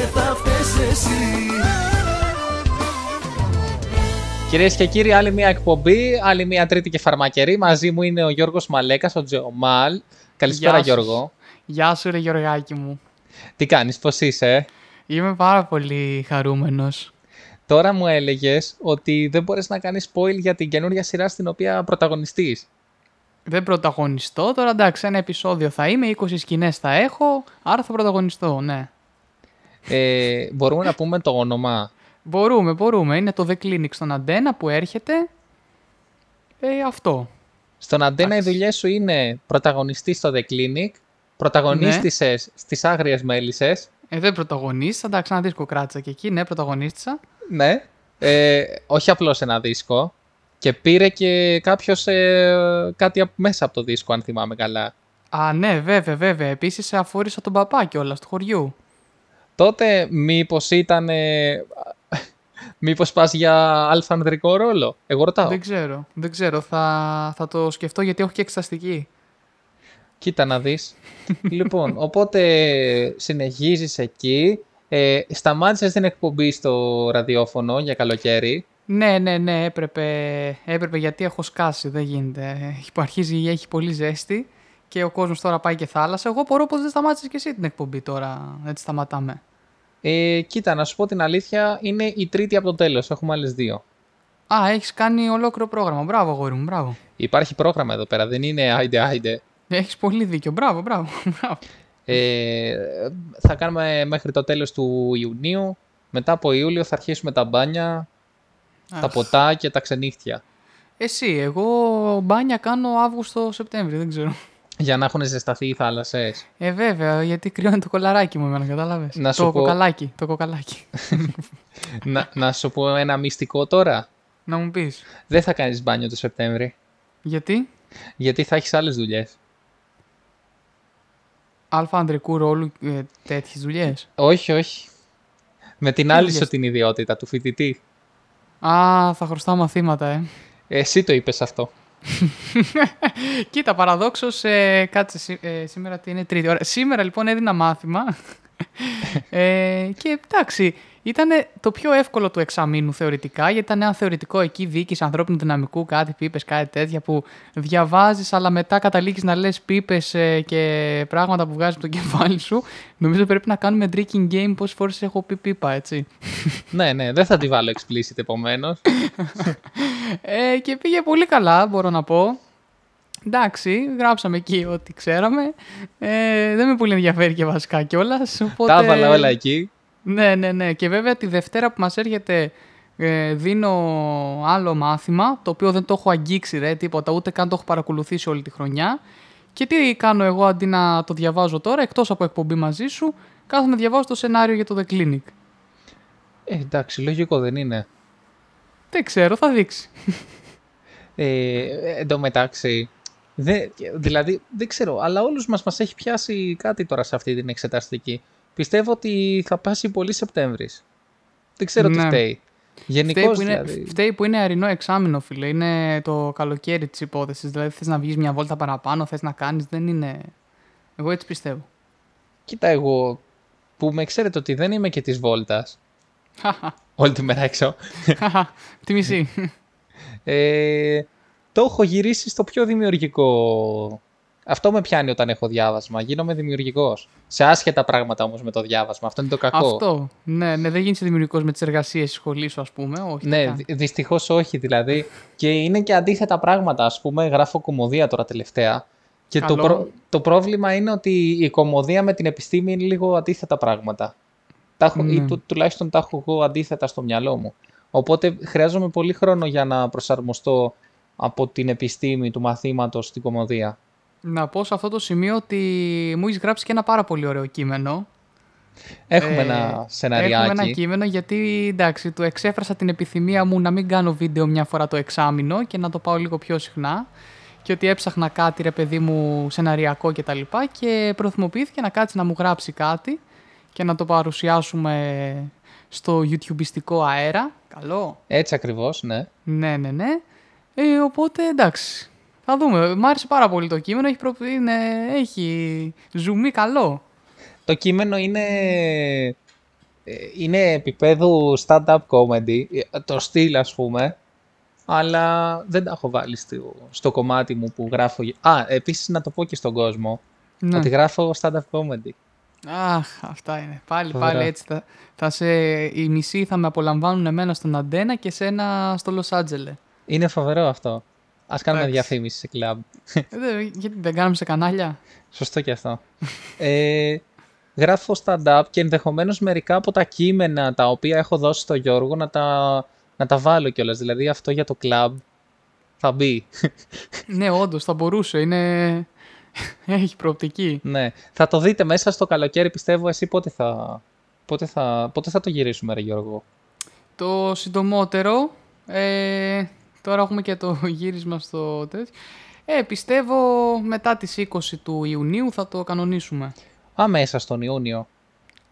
και θα φταίς εσύ Κυρίες και κύριοι, άλλη μια εκπομπή, άλλη μια τρίτη και φαρμακερή. Μαζί μου είναι ο Γιώργος Μαλέκας, ο Τζεωμάλ. Καλησπέρα, Γεια σου. Γιώργο. Γεια σου ρε Γεωργάκη μου. Τι κάνεις, πώς είσαι; Είμαι πάρα πολύ χαρούμενος. Τώρα μου έλεγες ότι δεν μπορείς να κάνεις spoil για την καινούρια σειρά στην οποία πρωταγωνιστείς. Δεν πρωταγωνιστώ, τώρα εντάξει ένα επεισόδιο θα είμαι, 20 σκηνές θα έχω, άρα θα πρωταγωνιστώ, ναι. Ε, μπορούμε να πούμε το όνομα; Μπορούμε, μπορούμε. Είναι το The Clinic στον Αντένα που έρχεται. Ε, αυτό. Στον Αντένα οι Εντάξει. δουλειές σου είναι πρωταγωνιστής στο The Clinic, πρωταγωνίστησες στις Άγριες Μέλισσες, Ε, δεν πρωταγωνίστησα, εντάξει ένα δίσκο κράτησα και εκεί, ναι, πρωταγωνίστησα. ναι, ε, όχι απλώς ένα δίσκο, και πήρε και κάποιος ε, κάτι απ- μέσα από το δίσκο, αν θυμάμαι καλά. Α, ναι, βέβαια, βέβαια. Επίσης αφόρησα τον παπά κιόλας του χωριού. Τότε μήπως ήταν... Ε, μήπως πας για αλφανδρικό ρόλο; Εγώ ρωτάω. Δεν ξέρω, δεν ξέρω. Θα, θα το σκεφτώ γιατί έχω και εξεταστική. Κοίτα να δεις. λοιπόν, οπότε συνεχίζεις εκεί. Ε, σταμάτησες την εκπομπή στο ραδιόφωνο για καλοκαίρι. Ναι, ναι, ναι, έπρεπε, έπρεπε γιατί έχω σκάσει, δεν γίνεται. Έχει, αρχίζει, έχει πολύ ζέστη και ο κόσμος τώρα πάει και θάλασσα. Εγώ μπορώ πως δεν σταμάτησες και εσύ την εκπομπή τώρα, έτσι σταματάμε. Ε, κοίτα, να σου πω την αλήθεια, είναι η τρίτη από το τέλος. Έχουμε άλλες δύο. Α, έχεις κάνει ολόκληρο πρόγραμμα. Μπράβο, αγόρι μου, μπράβο. Υπάρχει πρόγραμμα εδώ πέρα, δεν είναι άιντε άιντε. Έχεις πολύ δίκιο. Μπράβο, μπράβο. μπράβο. Ε, θα κάνουμε μέχρι το τέλος του Ιουνίου. Μετά από Ιούλιο θα αρχίσουμε τα μπάνια, τα Αχ. ποτά και τα ξενύχτια. Εσύ, εγώ μπάνια κάνω Αύγουστο-Σεπτέμβρη, δεν ξέρω. Για να έχουν ζεσταθεί οι θάλασσες. Ε, βέβαια, γιατί κρυώνει το κολαράκι μου εμένα, κατάλαβες. Να σου το πω- κοκαλάκι, το κοκαλάκι. να, να σου πω ένα μυστικό τώρα. να μου πεις. Δεν θα κάνεις μπάνιο το Σεπτέμβρη. Γιατί; Γιατί θα έχεις άλλες δουλειές. αλφα ανδρικού ρόλου ε, τέτοιες δουλειές; Όχι, όχι. Με την άλλη δουλειές; σου την ιδιότητα του φοιτητή. Α, θα χρωστάω μαθήματα, ε. Εσύ το είπες αυτό. Κοίτα, παραδόξως, ε, κάτσε σή- ε, σήμερα τι είναι τρίτη ώρα. Σήμερα λοιπόν έδινα μάθημα. ε, και εντάξει, ήταν το πιο εύκολο του εξαμήνου θεωρητικά, γιατί ήταν ένα θεωρητικό εκεί διοίκηση ανθρώπινου δυναμικού, κάτι πίπες, κάτι τέτοια που διαβάζεις, αλλά μετά καταλήγεις να λες πίπες και πράγματα που βγάζεις από το κεφάλι σου. Νομίζω πρέπει να κάνουμε drinking game πόσες φορές έχω πει πίπα, έτσι. ναι, ναι, δεν θα τη βάλω explicit επομένως. Ε, και πήγε πολύ καλά, μπορώ να πω. Εντάξει, γράψαμε εκεί ό,τι ξέραμε. Ε, δεν με πολύ ενδιαφέρει και βασικά κιόλας. Οπότε... Τα έβαλα όλα εκεί. Ναι, ναι, ναι. Και βέβαια τη Δευτέρα που μας έρχεται ε, δίνω άλλο μάθημα, το οποίο δεν το έχω αγγίξει ρε, τίποτα, ούτε καν το έχω παρακολουθήσει όλη τη χρονιά. Και τι κάνω εγώ αντί να το διαβάζω τώρα, εκτός από εκπομπή μαζί σου, κάθομαι να διαβάζω το σενάριο για το The Clinic. Ε, εντάξει, λογικό δεν είναι. Δεν ξέρω, θα δείξει. Ε, εν τω μεταξύ, δε, δηλαδή, δεν ξέρω, αλλά όλους μας μας έχει πιάσει κάτι τώρα σε αυτή την εξεταστική. Πιστεύω ότι θα πάσει πολύ Σεπτέμβρης. Δεν ξέρω τι Ναι. φταίει. Γενικώς Φταίει που, είναι, δηλαδή. φταίει που είναι αρινό εξάμεινο, φίλε. Είναι το καλοκαίρι της υπόθεσης. Δηλαδή, θες να βγεις μια βόλτα παραπάνω, θες να κάνεις. Δεν είναι. Εγώ έτσι πιστεύω. Κοίτα εγώ, που με ξέρετε ότι δεν είμαι και της βόλτας, όλη τη μέρα έξω, Τη μισή. ε, το έχω γυρίσει στο πιο δημιουργικό. Αυτό με πιάνει όταν έχω διάβασμα. Γίνομαι δημιουργικός. Σε άσχετα πράγματα όμως με το διάβασμα. Αυτό είναι το κακό. Αυτό. Ναι, ναι, δεν γίνει δημιουργικός με τις εργασίες της σχολής σου, ας πούμε. Όχι. Ναι, δυστυχώς όχι δηλαδή. Και είναι και αντίθετα πράγματα. Α πούμε, γράφω κομμωδία τώρα τελευταία. Και το, Καλό. προ- το πρόβλημα είναι ότι η κομμωδία με την επιστήμη είναι λίγο αντίθετα πράγματα. Τα έχω, ή Ναι. του- τουλάχιστον τα έχω εγώ αντίθετα στο μυαλό μου. Οπότε χρειάζομαι πολύ χρόνο για να προσαρμοστώ από την επιστήμη του μαθήματος στην κομμωδία. Να πω σε αυτό το σημείο ότι μου έχεις γράψει και ένα πάρα πολύ ωραίο κείμενο. Έχουμε Ε, ένα σεναριάκι. Έχουμε ένα κείμενο γιατί εντάξει, του εξέφρασα την επιθυμία μου να μην κάνω βίντεο μια φορά το εξάμηνο και να το πάω λίγο πιο συχνά. Και ότι έψαχνα κάτι ρε παιδί μου σεναριακό και τα λοιπά και προθυμοποιήθηκε να κάτσει να μου γράψει κάτι και να το παρουσιάσουμε στο YouTubeιστικό αέρα. Καλό. Έτσι ακριβώς, ναι. Ναι, ναι, ναι. Ε, οπότε εντάξει. Θα δούμε. Μ' άρεσε πάρα πολύ το κείμενο. Έχει, προ... είναι... έχει ζουμί καλό. Το κείμενο είναι ε, είναι επίπεδου stand-up comedy, ε, το στυλ ας πούμε, αλλά δεν τα έχω βάλει στο, στο κομμάτι μου που γράφω. Α, επίσης να το πω και στον κόσμο, Ναι. ότι γράφω stand-up comedy. Αχ, αυτά είναι. Πάλι, Φοβερά. πάλι έτσι. Θα, θα σε, οι μισοί θα με απολαμβάνουν εμένα στον Αντένα και σένα στο Λος Άντζελε. Είναι φοβερό αυτό. Ας κάνουμε Εντάξει. διαφήμιση σε κλαμπ. Ε, δεν- γιατί δεν κάνουμε σε κανάλια. Σωστό και αυτό. ε, γράφω stand-up και ενδεχομένως μερικά από τα κείμενα τα οποία έχω δώσει στο Γιώργο να τα, να τα βάλω κιόλας. Δηλαδή αυτό για το club θα μπει. ναι, όντως θα μπορούσε. Είναι... Έχει προοπτική. ναι. Θα το δείτε μέσα στο καλοκαίρι πιστεύω εσύ πότε θα, πότε θα, πότε θα το γυρίσουμε ρε Γιώργο; Το συντομότερο. Ε, τώρα έχουμε και το γύρισμα στο τέτοιο. Ε, πιστεύω μετά τις 20 του Ιουνίου θα το κανονίσουμε. Α, μέσα στον Ιούνιο.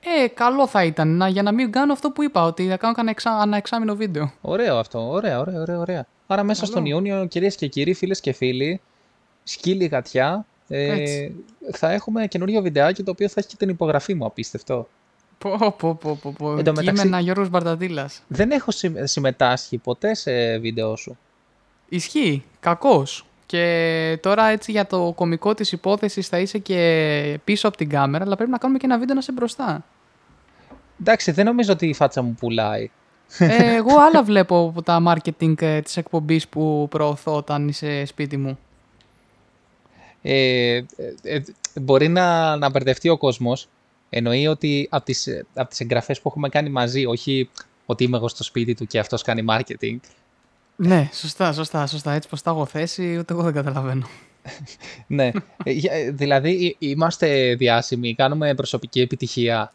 Ε, καλό θα ήταν να, για να μην κάνω αυτό που είπα, ότι θα κάνω κανένα εξά, ανά εξάμηνο βίντεο. Ωραίο αυτό. Ωραία, ωραία, ωραία. ωραία. Άρα μέσα Καλό. στον Ιούνιο, κυρίες και κύριοι, φίλες και φίλοι, σκύλοι γατιά, ε, Έτσι. θα έχουμε καινούριο βιντεάκι το οποίο θα έχει και την υπογραφή μου, απίστευτο. Πω, πω, πω, πω, πω. Εν τω μεταξύ- Κείμενα Γιώργος Μπαρτατήλας. Δεν έχω συμ- συμμετάσχει ποτέ σε βίντεο σου. Ισχύει. Κακός. Και τώρα έτσι για το κωμικό της υπόθεσης θα είσαι και πίσω από την κάμερα, αλλά πρέπει να κάνουμε και ένα βίντεο να είσαι μπροστά. Εντάξει, δεν νομίζω ότι η φάτσα μου πουλάει. ε, εγώ άλλα βλέπω από τα marketing ε, της εκπομπής που προωθώ όταν είσαι σπίτι μου. Ε, ε, ε, μπορεί να, να μπερδευτεί ο κόσμος. Εννοεί ότι από τις, ε, από τις εγγραφές που έχουμε κάνει μαζί, όχι ότι είμαι εγώ στο σπίτι του και αυτός κάνει marketing. Ναι, σωστά, σωστά, σωστά. Έτσι πως τα έχω θέσει, ούτε εγώ δεν καταλαβαίνω. ναι, Ε, για- ε, δηλαδή ε, είμαστε διάσημοι, κάνουμε προσωπική επιτυχία.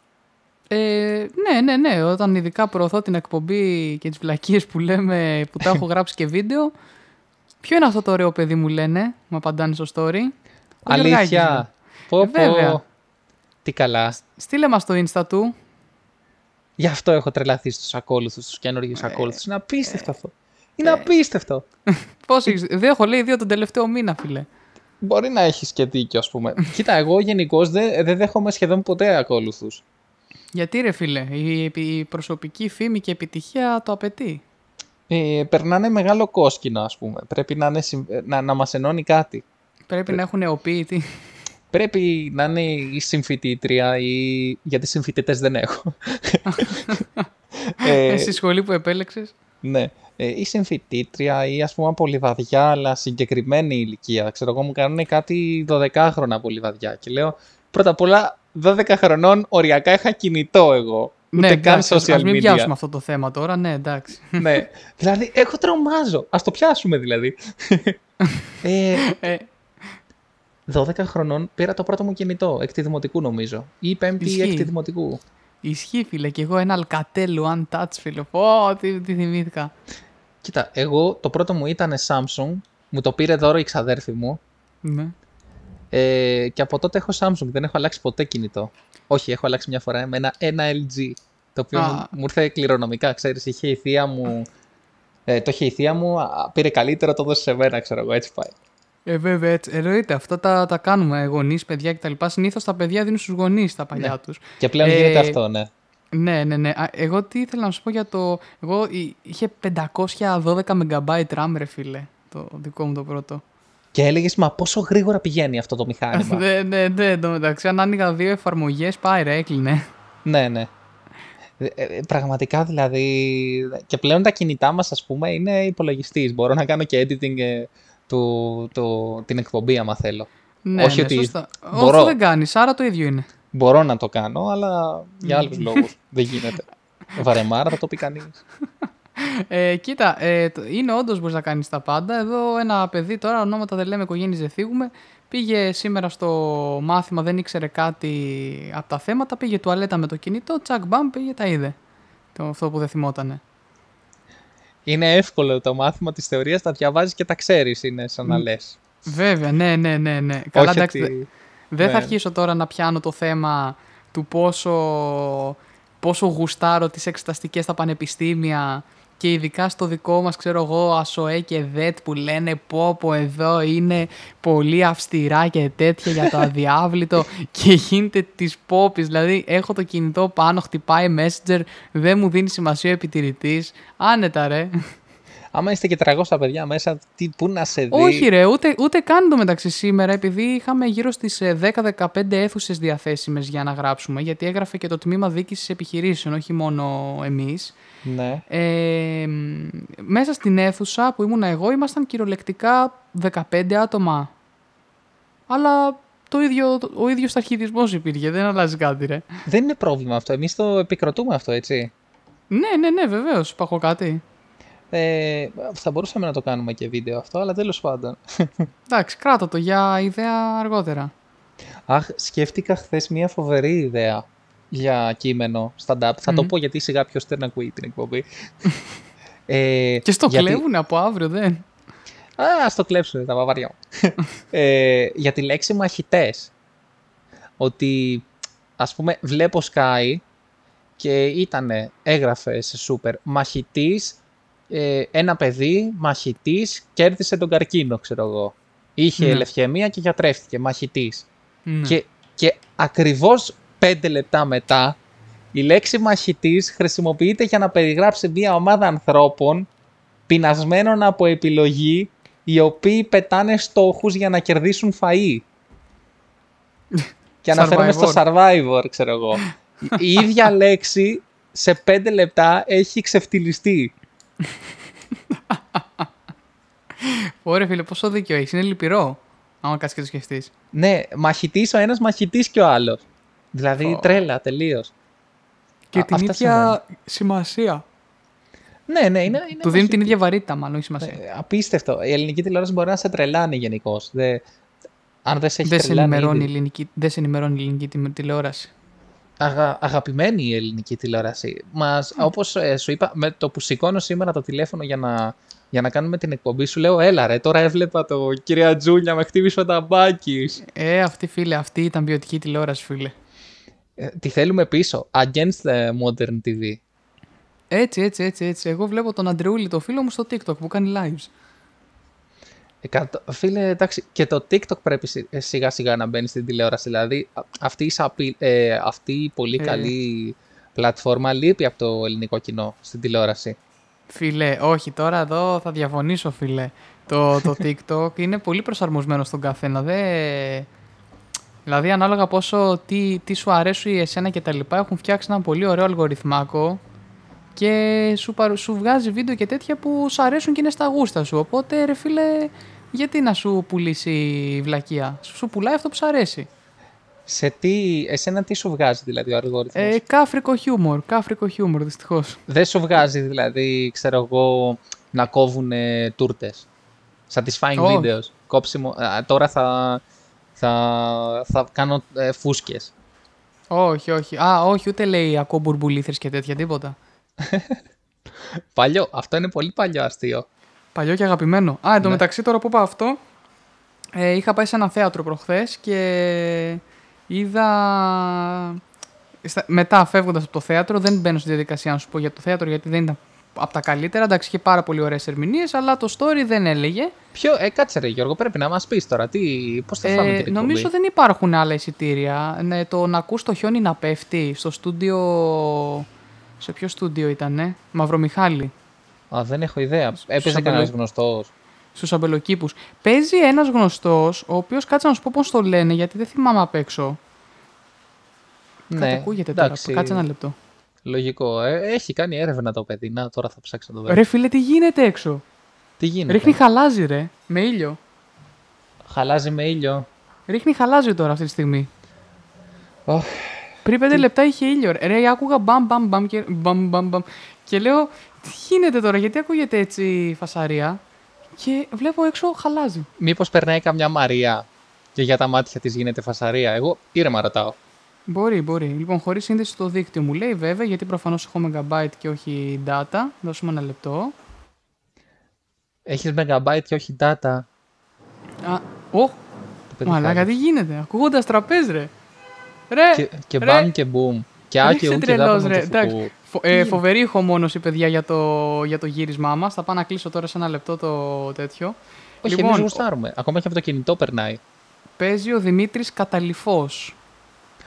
Ε, ναι, ναι, ναι. Όταν ειδικά προωθώ την εκπομπή και τις βλακίες που λέμε, που τα έχω γράψει και βίντεο. Ποιο είναι αυτό το ωραίο παιδί μου λένε, μου απαντάνε στο story; Ο Γεωργάκης μου. Αλήθεια. Πω, Ε, βέβαια. Πω. Τι καλά. Στείλε μας το insta του. Γι' αυτό έχω τρελαθεί στους ακόλουθους, στους καινούργιους Ε, ακόλουθους. Είναι απίστευτο αυτό. Είναι απίστευτο. Πώς έχεις... Δεν έχω λέει δύο τον τελευταίο μήνα, φίλε. Μπορεί να έχεις και δίκιο, ας πούμε. Κοίτα, εγώ γενικώς δεν, δεν δέχομαι σχεδόν ποτέ ακόλουθους. Γιατί ρε φίλε, η, η προσωπική φήμη και επιτυχία το απαιτεί. Ε, περνάνε μεγάλο κόσκινο, ας πούμε. Πρέπει να, είναι, συμ- να, να μας ενώνει κάτι. Πρέπει να έχουν εοποίητη. Πρέπει να είναι η συμφοιτήτρια ή... γιατί συμφοιτητές δεν έχω. ε, Στη σχολή που επέλεξες; ναι. Ε, ή συμφοιτήτρια ή ας πούμε από λιβαδιά, αλλά συγκεκριμένη ηλικία. Ξέρω εγώ μου κάνουν κάτι 12 χρόνια από λιβαδιά και λέω πρώτα απ' όλα 12 χρονών οριακά είχα κινητό εγώ. Ούτε καν εντάξει, ας- social ας μην media. πιάσουμε αυτό το θέμα τώρα, ναι, εντάξει. ναι. Δηλαδή, έχω τρομάζω. Ας το πιάσουμε δηλαδή. ε, Ε, 12 χρονών πήρα το πρώτο μου κινητό, έκτη δημοτικού νομίζω. Ή πέμπτη ή Ισχύει. έκτη δημοτικού. ισχύει φίλε, και εγώ ένα αλκατέλου untouch φίλε. Πω, τι, τι θυμήθηκα. Κοίτα, εγώ το πρώτο μου ήταν Samsung, μου το πήρε δώρο η ξαδέρφη μου Ναι. ε, και από τότε έχω Samsung, δεν έχω αλλάξει ποτέ κινητό. Όχι, έχω αλλάξει μια φορά με ένα, ένα LG, το οποίο Α. μου, μου ήρθε κληρονομικά, ξέρεις, είχε η θεία μου, ε, το είχε η θεία μου, α, πήρε καλύτερο, το έδωσε σε μένα, ξέρω εγώ, έτσι πάει. Ε, βέβαια, έτσι. Εννοείται. Αυτά τα, τα κάνουμε γονείς, παιδιά κτλ. Συνήθως τα παιδιά δίνουν στους γονείς τα παλιά Ναι. τους. Και πλέον Ε, γίνεται αυτό, ναι. Ναι, ναι, ναι. Α, Εγώ τι ήθελα να σου πω για το. Εγώ εί- είχε 512 MB RAM, ρε φίλε. Το δικό μου το πρώτο. Και έλεγες, μα πόσο γρήγορα πηγαίνει αυτό το μηχάνημα. ναι, ναι, ναι. Εν τω μεταξύ, αν άνοιγα δύο εφαρμογές, πάει ρε, έκλεινε. ναι, ναι. Ε, ε, πραγματικά δηλαδή. Και πλέον τα κινητά μας, ας πούμε, είναι υπολογιστής. Μπορώ να κάνω και editing ε, του, του, την εκπομπή, άμα θέλω. Ναι, Όχι ναι, ότι σωστά. μπορώ. Όχι, δεν κάνεις, άρα το ίδιο είναι. Μπορώ να το κάνω, αλλά για άλλους λόγους δεν γίνεται. Βαρεμάρα θα το πει κανείς. Ε, κοίτα, ε, το- είναι όντως μπορείς να κάνεις τα πάντα. Εδώ ένα παιδί τώρα, ονόματα δεν λέμε, οικογένειες δεν θίγουμε. Πήγε σήμερα στο μάθημα, δεν ήξερε κάτι από τα θέματα. Πήγε τουαλέτα με το κινητό, τσακ μπαμ, πήγε, τα είδε. Το, αυτό που δεν θυμότανε. Είναι εύκολο το μάθημα της θεωρίας, τα διαβάζεις και τα ξέρεις, είναι σαν να λες. Βέβαια, ναι, ναι, ναι. ναι. Καλά, Όχι εντάξει, ότι- δε- δεν θα ναι. αρχίσω τώρα να πιάνω το θέμα του πόσο, πόσο γουστάρω τις εξεταστικές στα πανεπιστήμια και ειδικά στο δικό μας, ξέρω εγώ, ΑΣΟΕ και ΔΕΤ που λένε πω πω εδώ είναι πολύ αυστηρά και τέτοια για το αδιάβλητο και γίνεται της πόπης. Δηλαδή έχω το κινητό πάνω, χτυπάει Messenger, δεν μου δίνει σημασία ο επιτηρητής. Άνετα ρε. Άμα είστε και 300 παιδιά μέσα, τι, πού να σε δει; Όχι ρε, ούτε, ούτε καν το μεταξύ σήμερα, επειδή είχαμε γύρω στις ε, 10-15 αίθουσες διαθέσιμες για να γράψουμε, γιατί έγραφε και το τμήμα δίκησης επιχειρήσεων, όχι μόνο εμείς. Ναι. Ε, μ, μέσα στην αίθουσα που ήμουν εγώ ήμασταν κυριολεκτικά 15 άτομα. Αλλά το ίδιο, ο ίδιος ταχυδισμός υπήρχε, δεν αλλάζει κάτι ρε. Δεν είναι πρόβλημα αυτό. Εμείς το επικροτούμε αυτό, έτσι. Ναι, ναι, ναι, βεβαίως, είπα εγώ κάτι. Ε, θα μπορούσαμε να το κάνουμε και βίντεο αυτό, αλλά τέλος πάντων. Εντάξει, κράτα το για ιδέα αργότερα. Αχ, σκέφτηκα χθες μια φοβερή ιδέα για κείμενο stand-up. Θα το Μμμ. πω γιατί σιγά ποιο δεν ακούει την εκπομπή. ε, Και στο γιατί- κλέβουνε από αύριο, δεν; Α, ας το κλέψουν τα βαβάρια μου. ε, για τη λέξη μαχητές. Ότι, ας πούμε, βλέπω Sky και ήτανε, έγραφε σε σούπερ, μαχητής, ε, ένα παιδί, μαχητής, κέρδισε τον καρκίνο, ξέρω εγώ. Είχε Ναι. λευκαιμία και γιατρεύτηκε, μαχητής. Ναι. Και, και ακριβώς πέντε λεπτά μετά, η λέξη μαχητής χρησιμοποιείται για να περιγράψει μια ομάδα ανθρώπων πεινασμένων από επιλογή, οι οποίοι πετάνε στόχους για να κερδίσουν φαΐ. και αναφέρομαι στο Survivor, ξέρω εγώ. η ίδια λέξη σε πέντε λεπτά έχει ξεφτυλιστεί. Ωραία, φίλε, πόσο δίκιο έχεις. Είναι λυπηρό. Άμα κάτσεις και το σκεφτείς. Ναι, μαχητής ο ένας, μαχητής και ο άλλος. Δηλαδή Ω. τρέλα τελείως. Και Α, την αυτά ίδια σημασία. Ναι, ναι, είναι, είναι Του δίνει την μαχητής. ίδια βαρύτητα, μάλλον, όχι σημασία. Ε, απίστευτο. Η ελληνική τηλεόραση μπορεί να σε τρελάνει γενικώς. Αν δεν σε έχει δεν, σε τρελάνει. ενημερώνει η ήδη. ελληνική, δεν σε ενημερώνει η ελληνική τηλε- τηλεόραση. Αγα, αγαπημένη η ελληνική τηλεόραση. Μας, όπως ε, σου είπα, με το που σηκώνω σήμερα το τηλέφωνο για να, για να κάνουμε την εκπομπή, σου λέω, έλα ρε, τώρα έβλεπα το κυρία Τζούλια, με χτύπησε ο ταμπάκης. Ε, αυτή φίλε, αυτή ήταν ποιοτική τηλεόραση, φίλε. Ε, τη θέλουμε πίσω. Against the modern TV. Έτσι, έτσι, έτσι, έτσι. Εγώ βλέπω τον Αντρεούλη, το φίλο μου, στο TikTok που κάνει lives. Εκατό- Φίλε, εντάξει, και το TikTok πρέπει σι- ε, σιγά σιγά να μπαίνει στην τηλεόραση. Δηλαδή, α- αυτή η, σαπι- ε, αυτή η πολύ Ε. καλή πλατφόρμα λείπει από το ελληνικό κοινό στην τηλεόραση. Φίλε, όχι, τώρα εδώ θα διαφωνήσω, φίλε. Το, το TikTok είναι πολύ προσαρμοσμένο στον καθένα. Δε... Δηλαδή, ανάλογα πόσο τι, τι σου αρέσει εσένα και τα λοιπά, έχουν φτιάξει ένα πολύ ωραίο αλγοριθμάκο και σου, παρου- σου βγάζει βίντεο και τέτοια που σου αρέσουν και είναι στα γούστα σου. Οπότε, ρε φίλε, γιατί να σου πουλήσει η βλακεία; Σου, σου πουλάει αυτό που σου αρέσει. Σε τι, εσένα τι σου βγάζει δηλαδή ο αλγόριθμος; Ε, κάφρικο χιούμορ, κάφρικο χιούμορ, δυστυχώς. Δεν σου βγάζει δηλαδή, ξέρω εγώ, να κόβουν ε, τούρτες; Satisfying Όχι. videos. Κόψιμο. Α, τώρα θα, θα, θα κάνω ε, φούσκες. Όχι, όχι. Α, όχι, ούτε λέει ακούω μπουρμπουλήθρες και τέτοια, τίποτα. Παλιό. Αυτό είναι πολύ παλιό αστείο. Παλιό και αγαπημένο. Α, εν τω Ναι. μεταξύ τώρα που είπα αυτό, ε, είχα πάει σε ένα θέατρο προχθές και είδα... στα- Μετά φεύγοντας από το θέατρο, δεν μπαίνω στη διαδικασία να σου πω για το θέατρο γιατί δεν ήταν από τα καλύτερα. Εντάξει, είχε πάρα πολύ ωραίες ερμηνείες, αλλά το story δεν έλεγε. Ποιο, ε, κάτσε ρε Γιώργο, πρέπει να μας πεις τώρα. Τι, πώς θα φάμε Ε, την εκπομπή; νομίζω δεν υπάρχουν άλλα εισιτήρια. Ναι, το να ακούς το χιόνι να πέφτει στο στούντιο... Σε ποιο στούντιο ήταν, Μαυρομιχάλη. Α, δεν έχω ιδέα. Έπαιζε αμπελο- κανένας γνωστός. στους αμπελοκήπου. Παίζει ένας γνωστός, ο οποίος κάτσε να σου πω πώς το λένε, γιατί δεν θυμάμαι απ' έξω. Κάτι Ναι, ακούγεται εντάξει, τώρα. Κάτσε ένα λεπτό. Λογικό. Ε, έχει κάνει έρευνα το παιδί. Να, τώρα θα ψάξω να το δω. Ρε φίλε, τι γίνεται έξω; Τι γίνεται; Ρίχνει χαλάζι, ρε. Με ήλιο. Χαλάζει με ήλιο. Ρίχνει χαλάζι τώρα αυτή τη στιγμή. Ωχ, Πριν πέντε λεπτά είχε ήλιο. Ρε, Ρε, άκουγα μπαμ μπαμ μπαμ και, μπαμ, μπαμ, μπαμ. και λέω, τι γίνεται τώρα, γιατί ακούγεται έτσι η φασαρία; Και βλέπω έξω χαλάζι. Μήπως περνάει καμιά Μαρία και για τα μάτια της γίνεται φασαρία; Εγώ ήρεμα ρωτάω. Μπορεί, μπορεί. Λοιπόν, χωρίς σύνδεση στο δίκτυο μου λέει βέβαια, γιατί προφανώς έχω megabyte και όχι data. Δώσουμε ένα λεπτό. Έχεις megabyte και όχι data; Α, οχ, Το παιδί μαλάκα, χάζει. τι γίνεται; Ακούγοντας τραπέζ, ρε. Ρε, Και, και ρε. μπαμ και boom. Και άκη Ρίξε ου και τρελός, δάπανο ρε. του Εντάξει. φουκού. Φο- ε, φοβερή ηχομόνωση, παιδιά, για το, για το γύρισμά μας. Θα πάω να κλείσω τώρα σε ένα λεπτό το τέτοιο. Όχι, Λοιπόν, εμείς γουστάρουμε. Ακόμα και από το κινητό περνάει. Παίζει ο Δημήτρης Καταλειφός.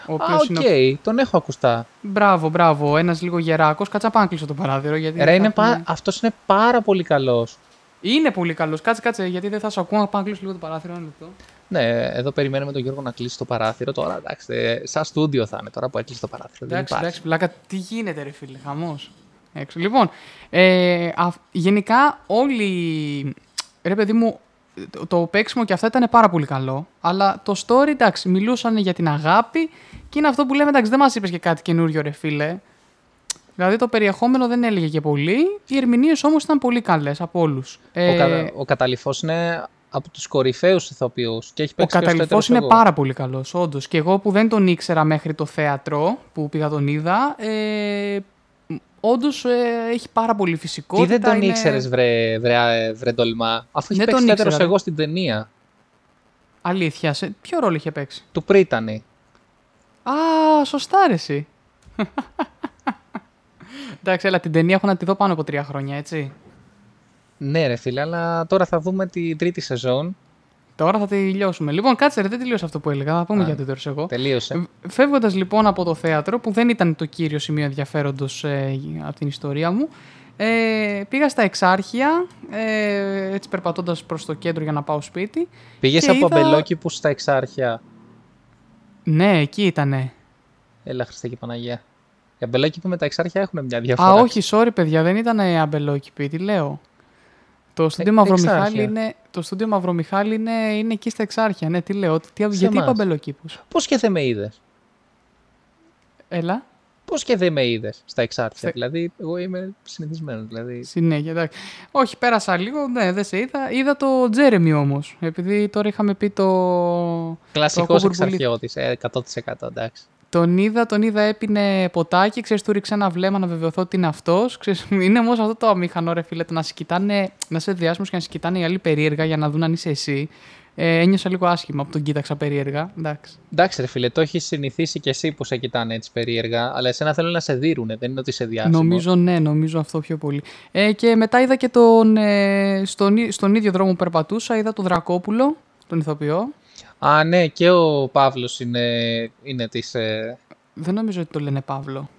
Ο Α, οποίος οκ, είναι. ο- τον έχω ακουστά. Μπράβο, μπράβο. Ένας λίγο γεράκος. Κάτσα πάω να κλείσω το παράθυρο. Γιατί Ρε, θα είναι έχουμε- πα... αυτός είναι πάρα πολύ καλός. είναι πολύ καλός. Κάτσε, κάτσε, γιατί δεν θα σου ακούω. Να πάω να κλείσω λίγο το παράθυρο. Ένα λεπτό. Ναι, εδώ περιμένουμε τον Γιώργο να κλείσει το παράθυρο. Τώρα, εντάξει, ε, σαν στούντιο θα είναι τώρα που έκλεισε το παράθυρο. Δεν Εντάξει, υπάρχει. εντάξει, πλάκα. Τι γίνεται, ρε φίλε, χαμός. Έξω. Λοιπόν, ε, α, γενικά όλοι. Ρε, παιδί μου, το, το παίξιμο και αυτά ήταν πάρα πολύ καλό. Αλλά το story, εντάξει, μιλούσαν για την αγάπη και είναι αυτό που λέμε, εντάξει, δεν μας είπες και κάτι καινούριο, ρε φίλε. Δηλαδή το περιεχόμενο δεν έλεγε και πολύ. Οι ερμηνείες όμως ήταν πολύ καλές από όλους. Ο, κα... ο Καταληφός είναι από τους κορυφαίους ηθοποιούς και έχει Ο παίξει και ως Καταληφός τέτοιος είναι εγώ. πάρα πολύ καλός, όντως. Και εγώ που δεν τον ήξερα μέχρι το θέατρο, που πήγα τον είδα, ε, όντως ε, έχει πάρα πολύ Τι φυσικότητα. δεν τον είναι... ήξερες βρε, βρε, βρε ντολμά, αφού έχει Δεν παίξει τον τέτοιος ήξερα, εγώ στην ταινία. Αλήθεια, σε ποιο ρόλο είχε παίξει; Του Πρίτανη. Α, σωστά ρε εσύ. Εντάξει, έλα, την ταινία έχω να τη δω πάνω από τρία χρόνια, έτσι. Ναι ρε φίλε, αλλά τώρα θα δούμε τη τρίτη σεζόν. Τώρα θα τελειώσουμε. Λοιπόν, κάτσε ρε, δεν τελείωσε αυτό που έλεγα. Θα πούμε Α, για το τέλος εγώ. Τελείωσε. Φεύγοντας λοιπόν από το θέατρο, που δεν ήταν το κύριο σημείο ενδιαφέροντος ε, από την ιστορία μου, ε, πήγα στα Εξάρχεια, ε, έτσι περπατώντας προς το κέντρο για να πάω σπίτι. Πήγες και από είδα- αμπελόκηπους στα εξάρχεια; Ναι, εκεί ήτανε. Έλα Χριστέ και Παναγία. Οι αμπελόκηποι με τα εξάρχεια έχουν μια διαφορά. Α, όχι, sorry παιδιά, δεν ήταν ε, αμπελόκηπη, τι λέω. Το στούντιο Ε, Μαυρομιχάλη Εξάρχεια. είναι, το στούντιο Μαυρομιχάλη είναι, είναι εκεί στα Εξάρχεια. Ναι, τι λέω, τι, γιατί είπα εμάς. αμπελόκηπους. Πώς και δεν με είδες. Έλα. Πώς και δεν με είδες στα εξάρχεια. Στα- Δηλαδή, εγώ είμαι συνηθισμένος. Δηλαδή, Συνέχεια, εντάξει. Όχι, πέρασα λίγο, ναι, δεν σε είδα. Είδα το Τζέρεμι όμως. Επειδή τώρα είχαμε πει το. κλασικός το Ακομπουρμπουλί. εξαρχαιώτης. Ε, 100% εντάξει. Τον είδα, τον είδα, έπινε ποτάκι. Ξέρεις, του ρίξα ένα βλέμμα να βεβαιωθώ ότι είναι αυτός. Είναι όμως αυτό το αμήχανο, ρε φίλε, το να σε κοιτάνε, να σε διάσημος και να σε κοιτάνε οι άλλοι περίεργα για να δουν αν είσαι εσύ. Ε, ένιωσα λίγο άσχημα που τον κοίταξα περίεργα. Εντάξει. Εντάξει, ρε φίλε, το έχεις συνηθίσει κι εσύ που σε κοιτάνε έτσι περίεργα, αλλά εσένα θέλουν να σε δίνουνε, δεν είναι ότι είσαι διάσημο. Νομίζω ναι, νομίζω αυτό πιο πολύ. Ε, και μετά είδα και τον. Ε, στον, ί- στον ίδιο δρόμο που περπατούσα, είδα τον Δρακόπουλο, τον ηθοποιό. Α, ναι, και ο Παύλος είναι, είναι της... ε, Δεν νομίζω ότι το λένε Παύλο.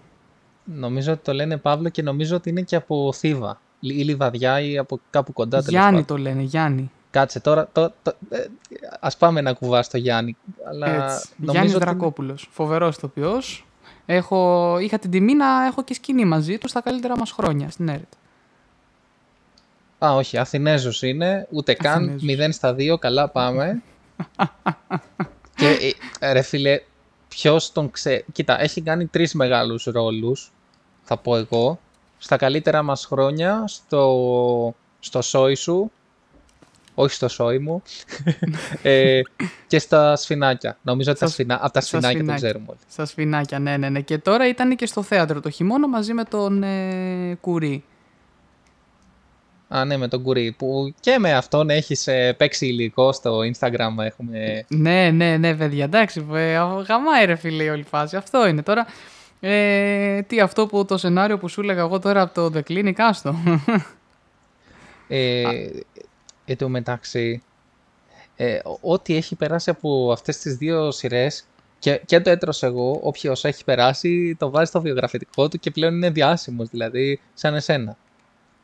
νομίζω ότι το λένε Παύλο και νομίζω ότι είναι και από Θήβα. Ή Λιβαδιά ή από κάπου κοντά τέλος Γιάννη πάντων. το λένε, Γιάννη. Κάτσε τώρα, το, το, ε, ας πάμε να κουβάς στο Γιάννη. Αλλά Έτσι. νομίζω Γιάννης ότι- Δρακόπουλος, φοβερός ηθοποιός. Έχω, είχα την τιμή να έχω και σκηνή μαζί του στα καλύτερα μας χρόνια στην ΕΡΤ. Α, όχι, Αθηνέζος είναι, ούτε καν, Αθηνέζος. 0 στα 2, καλά πάμε. και ε, ρε φίλε, ποιος τον ξέρει. Κοίτα, έχει κάνει τρεις μεγάλους ρόλους, θα πω εγώ, στα καλύτερα μας χρόνια, στο, στο σόι σου, όχι στο σόι μου, ε, και στα σφινάκια. Νομίζω ότι τα Στα- σφινά, από τα στα σφινάκια τον σφινάκια. ξέρουμε όλοι. Στα σφινάκια, ναι, ναι, ναι. Και τώρα ήταν και στο θέατρο το χειμώνα μαζί με τον ε, Κουρί. Α, ναι, με τον Κουρί, που και με αυτόν έχεις ε, παίξει υλικό στο Instagram, έχουμε Ναι, ναι, ναι, παιδιά, εντάξει, ε, γαμάει ρε φίλε η όλη φάση. Αυτό είναι τώρα. Ε, τι αυτό που το σενάριο που σου έλεγα εγώ τώρα από το The Clinic, άστο. Ε, εν τω μεταξύ, ε, ό- ό,τι έχει περάσει από αυτές τις δύο σειρές και, και το έτρωσα εγώ, όποιος έχει περάσει το βάζει στο βιογραφικό του και πλέον είναι διάσημος, δηλαδή σαν εσένα.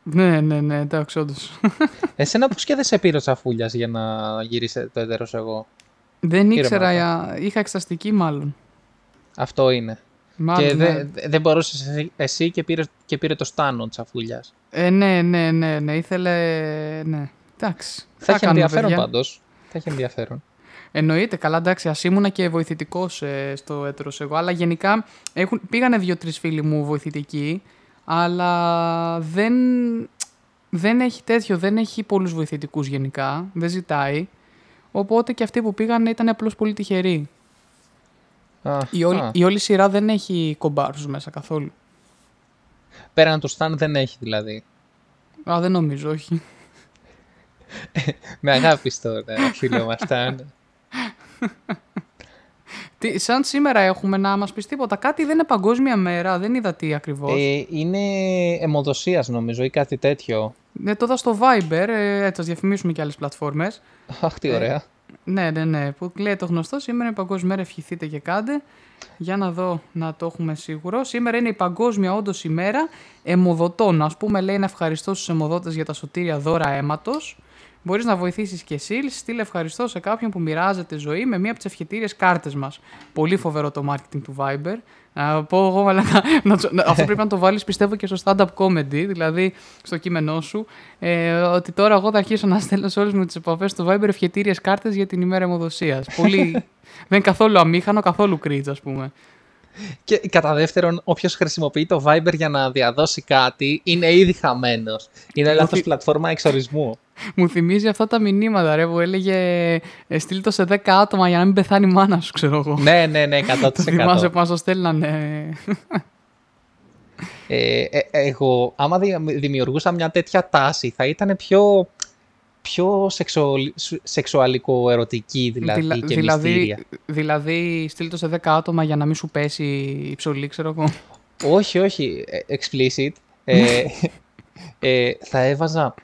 ναι, ναι, ναι, εντάξει, όντως. Εσένα πώς και δεν σε πήρε ο Τσαφούλιας για να γύρισε το έτερος εγώ; Δεν ήξερα, Ήρεμα, είχα εξαστική μάλλον. Αυτό είναι. Μάλλον, και ναι. δεν δεν μπορούσες εσύ, εσύ και, πήρες, και πήρε το στάνο ο Τσαφούλιας. Ε, ναι, ναι, ναι, ναι, ήθελε, ναι. Εντάξει. τι Θα έχει κάνουμε, ενδιαφέρον παιδιά. πάντως. Θα έχει ενδιαφέρον. Εννοείται, καλά, εντάξει, ας ήμουνα και βοηθητικός στο έτρος εγώ, αλλά γενικά έχουν, πήγανε δύο-τρεις φίλοι μου βοηθητικοί, αλλά δεν, δεν έχει τέτοιο, δεν έχει πολλούς βοηθητικούς γενικά, δεν ζητάει. Οπότε και αυτοί που πήγαν ήταν απλώς πολύ τυχεροί. Α, Η όλη, α. η όλη σειρά δεν έχει κομπάρους μέσα καθόλου. Πέραν του Σταν δεν έχει δηλαδή. Α, δεν νομίζω, όχι. Με αγάπη τώρα, φίλο μας Σταν. Τι, σαν σήμερα έχουμε να μας πεις τίποτα. Κάτι δεν είναι παγκόσμια μέρα, δεν είδα τι ακριβώς. Ε, είναι αιμοδοσίας νομίζω ή κάτι τέτοιο. Ναι, το είδα στο Viber, ε, έτσι, ας διαφημίσουμε και άλλες πλατφόρμες. Αχ, τι ωραία. Ναι, ναι, ναι. Που λέει το γνωστό. Σήμερα είναι Παγκόσμια Μέρα. Ευχηθείτε και κάντε. Για να δω να το έχουμε σίγουρο. Σήμερα είναι η Παγκόσμια όντως ημέρα αιμοδοτών. Α πούμε, λέει ένα ευχαριστώ στους αιμοδότες για τα σωτήρια δώρα αίματος. Μπορείς να βοηθήσεις και εσύ. Στείλε ευχαριστώ σε κάποιον που μοιράζεται ζωή με μία από τις ευχετήριε κάρτες μας. Πολύ φοβερό το marketing του Viber. Να πω εγώ, αλλά να, να, αυτό πρέπει να το βάλεις πιστεύω και στο stand-up comedy, δηλαδή στο κείμενό σου. Ε, ότι τώρα εγώ θα αρχίσω να στέλνω σε όλες μου τις επαφές στο Viber ευχετήριε κάρτες για την ημέρα αιμοδοσίας. Πολύ. δεν είναι καθόλου αμήχανο, καθόλου κρίτζ, ας πούμε. Και κατά δεύτερον, όποιος χρησιμοποιεί το Viber για να διαδώσει κάτι είναι ήδη χαμένος. Είναι λάθος πλατφόρμα εξορισμού. Μου θυμίζει αυτά τα μηνύματα ρε, που έλεγε ε, στείλ το σε 10 άτομα για να μην πεθάνει η μάνα σου, ξέρω εγώ. ναι, ναι, ναι, 100%. Το θυμάσαι που μας το στέλνανε. Ε, ε, εγώ, άμα δημιουργούσα μια τέτοια τάση, θα ήταν πιο, πιο σεξουαλικό ερωτική δηλαδή Δηλα, και δηλαδή, μυστήρια. Δηλαδή, στείλ το σε 10 άτομα για να μην σου πέσει η ψωλή, ξέρω εγώ. όχι, όχι, explicit. ε, ε, θα έβαζα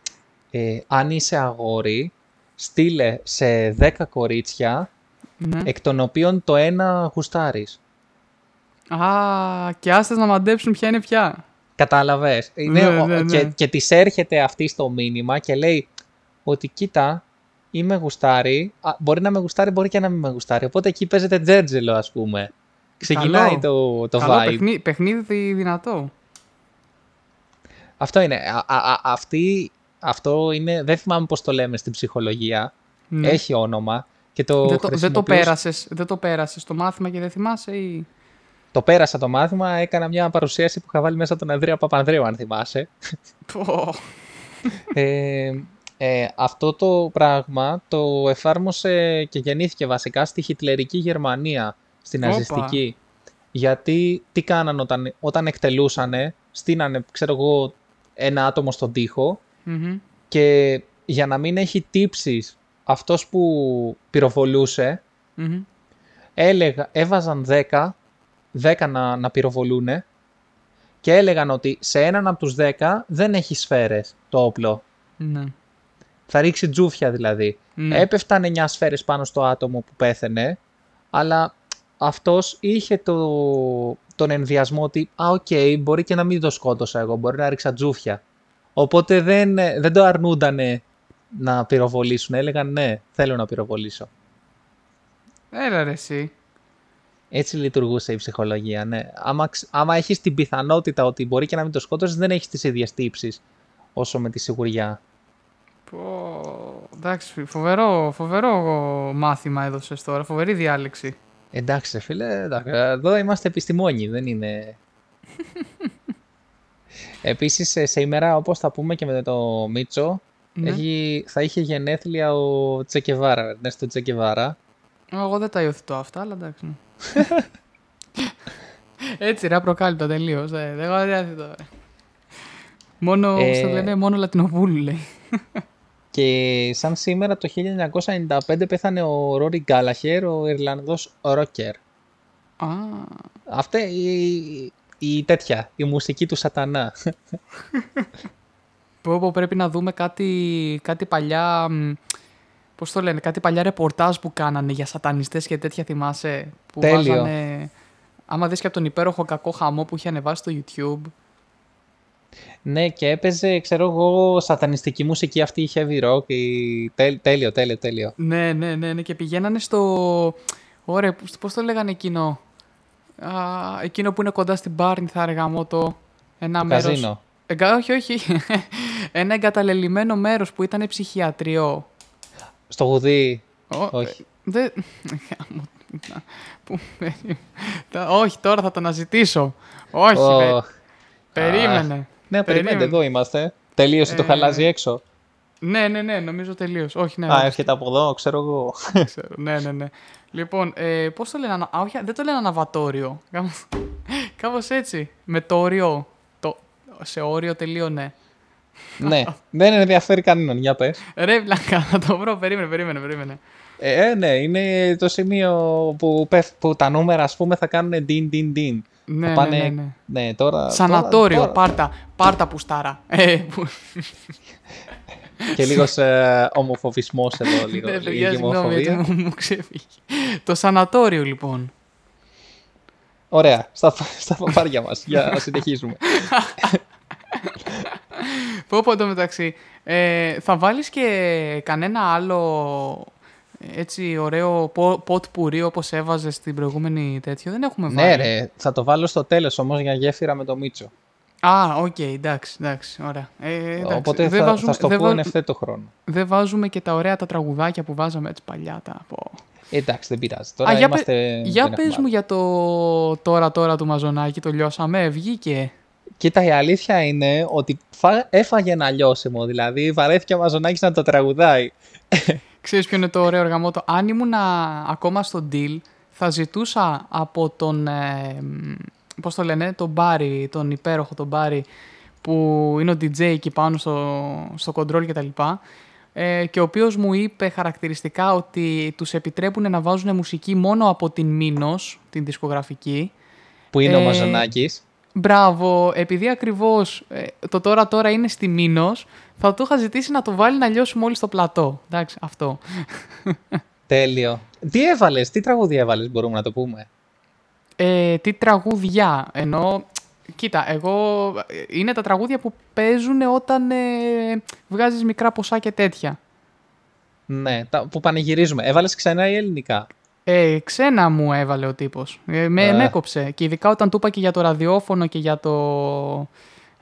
ε, αν είσαι αγόρι, στείλε σε 10 κορίτσια, ναι. εκ των οποίων το ένα γουστάρεις. Α, και άστες να μαντέψουν ποια είναι πια. Κατάλαβες. Ναι, ναι, ναι, και, και της έρχεται αυτή στο μήνυμα και λέει ότι κοίτα, είμαι γουστάρι, μπορεί να με γουστάρει, μπορεί και να μην με γουστάρει. Οπότε εκεί παίζεται τζέρτζελο, ας πούμε. Ξεκινάει το, το Καλό vibe. Παιχνίδι, παιχνίδι δυνατό. Αυτό είναι. Α, α, αυτή αυτό είναι, δεν θυμάμαι πώς το λέμε στην ψυχολογία. Ναι. Έχει όνομα. Και το δεν, το, δεν το πέρασες, δεν το πέρασες το μάθημα και δεν θυμάσαι ή... Το πέρασα το μάθημα, έκανα μια παρουσίαση που είχα βάλει μέσα τον Ανδρέα Παπανδρέου, αν θυμάσαι. ε, ε, αυτό το πράγμα το εφάρμοσε και γεννήθηκε βασικά στη χιτλερική Γερμανία, στην ναζιστική. Γιατί τι κάνανε όταν, όταν εκτελούσανε, στείνανε, ξέρω εγώ, ένα άτομο στον τοίχο και για να μην έχει τύψεις αυτός που πυροβολουσε έλεγα, έβαζαν 10, 10 να, να πυροβολούν και έλεγαν ότι σε έναν από τους 10 δεν έχει σφαίρες το όπλο. Ναι. Θα ρίξει τζούφια δηλαδή. Ναι. Έπεφταν 9 σφαίρες πάνω στο άτομο που πέθαινε, αλλά αυτός είχε το, τον ενδοιασμό ότι «Α, οκ, μπορεί και να μην το σκότωσα εγώ, μπορεί να ρίξα τζούφια». Οπότε δεν, δεν το αρνούντανε να πυροβολήσουν. Έλεγαν ναι, θέλω να πυροβολήσω. Έλα ρε εσύ. Έτσι λειτουργούσε η ψυχολογία, ναι. Άμα, άμα έχεις την πιθανότητα ότι μπορεί και να μην το σκότωσες, δεν έχεις τις ίδιες τύψεις όσο με τη σιγουριά. Πω, εντάξει, φοβερό, φοβερό μάθημα έδωσες τώρα, φοβερή διάλεξη. Εντάξει, φίλε, εντάξει, εδώ είμαστε επιστημόνοι, δεν είναι... Επίσης, σε ημέρα όπως θα πούμε και με το Μίτσο, ναι. έχει, θα είχε γενέθλια ο Τσεκεβάρα, Ερνέστο Τσεκεβάρα. Εγώ δεν τα υιοθετώ αυτά, αλλά εντάξει. Ναι. Έτσι, ρε, προκάλυπτα τελείως. Εγώ δεν το. Μόνο, ε... λένε, μόνο Λατινοπούλου λέει. Και σαν σήμερα το 1995 πέθανε ο Ρόρι Γκάλαχερ, ο Ιρλανδός ρόκερ. Α. Αυτή η, η τέτοια, η μουσική του σατανά. Πω, πρέπει να δούμε κάτι, κάτι παλιά, πώς το λένε, κάτι παλιά ρεπορτάζ που κάνανε για σατανιστές και τέτοια θυμάσαι. Που Τέλειο. Βάζανε, άμα δεις και από τον υπέροχο κακό χαμό που είχε ανεβάσει στο YouTube. Ναι, και έπαιζε, ξέρω εγώ, σατανιστική μουσική αυτή η heavy rock. Η... Τέλειο, τέλειο, τέλειο. Ναι, ναι, ναι, ναι, και πηγαίνανε στο... Ωραία, πώς το λέγανε εκείνο α, εκείνο που είναι κοντά στην Πάρνη θα αργαμώ το ένα το μέρος... Καζίνο. Εγκα, όχι, όχι. ένα εγκαταλελειμμένο μέρος που ήταν ψυχιατριό. Στο γουδί. όχι. Δε... όχι, τώρα θα το αναζητήσω. Όχι, oh. περίμενε. ναι, περίμενε, εδώ είμαστε. Τελείωσε το ε, χαλάζι έξω. Ναι, ναι, ναι, νομίζω τελείως. Όχι, ναι. Α, έρχεται από εδώ, ξέρω εγώ. Ξέρω, ναι, ναι, ναι. Λοιπόν, ε, πώς το λένε, α, όχι, δεν το λένε αναβατόριο. Κάπως έτσι. Με το όριο. Το, σε όριο τελείωνε. ναι, δεν ενδιαφέρει κανέναν, για πες. Ρε, βλάκα, θα το βρω, περίμενε, περίμενε, περίμενε. Ε, ναι, είναι το σημείο που, πέφ- που τα νούμερα, ας πούμε, θα κάνουν din din din. Ναι, θα πάνε... ναι, ναι, ναι. ναι, τώρα... Σανατόριο, τώρα, τώρα. πάρτα, πάρτα πουστάρα. Ε, που- Και λίγος ε, ομοφοβισμός εδώ, λίγο, Ναι, λίγη παιδιά, συγγνώμη, ομοφοβία. έτσι μου, μου ξέφυγε. Το σανατόριο, λοιπόν. Ωραία, στα, στα παπάρια μας, για να συνεχίσουμε. Πω πω το μεταξύ. Ε, θα βάλεις και κανένα άλλο έτσι ωραίο πο- ποτ πουρί όπως έβαζες στην προηγούμενη τέτοιο; Δεν έχουμε βάλει. ναι ρε, θα το βάλω στο τέλος όμως για γέφυρα με το Μίτσο. Α, οκ, εντάξει, εντάξει, ωραία. Ε, εντάξει. Οπότε δεν θα, βάζουμε, θα στο δεν πω βα- εν ευθέτω χρόνο. δεν βάζουμε και τα ωραία τα τραγουδάκια που βάζαμε έτσι παλιά. Τα... πω. Εντάξει, δεν πειράζει. Τώρα Α, για, είμαστε... πε- για δεν πες έχουμε μου για το τώρα τώρα του Μαζονάκη, το λιώσαμε, βγήκε. Κοίτα, η αλήθεια είναι ότι φά... έφαγε ένα λιώσιμο. Δηλαδή, βαρέθηκε ο Μαζονάκης να το τραγουδάει. Ξέρεις ποιο είναι το ωραίο ρε γαμώτο. Αν ήμουν ακόμα στο deal, θα ζητούσα από τον, ε, μ, πώς το λένε, τον Μπάρι, τον υπέροχο τον Μπάρι, που είναι ο DJ εκεί πάνω στο, στο control κτλ. Ε, και ο οποίος μου είπε χαρακτηριστικά ότι τους επιτρέπουν να βάζουν μουσική μόνο από την Μήνος, την δισκογραφική. Που είναι ο Ε, Μαζονάκης. Μπράβο, επειδή ακριβώς ε, το τώρα τώρα είναι στη Μήνος, θα του είχα ζητήσει να το βάλει να λιώσουμε όλοι στο πλατό. Εντάξει, αυτό. Τέλειο. Τι έβαλες, τι τραγούδι έβαλες, μπορούμε να το πούμε; Ε, τι τραγούδια. Ενώ, κοίτα, εγώ ε, είναι τα τραγούδια που παίζουν όταν ε, βγάζεις μικρά ποσά και τέτοια. Ναι, τα, που πανηγυρίζουμε. Έβαλες ξένα ή ελληνικά; Ε, ξένα μου έβαλε ο τύπος. Ε, με, Ε. με έκοψε. Και ειδικά όταν του είπα και για το ραδιόφωνο και για το,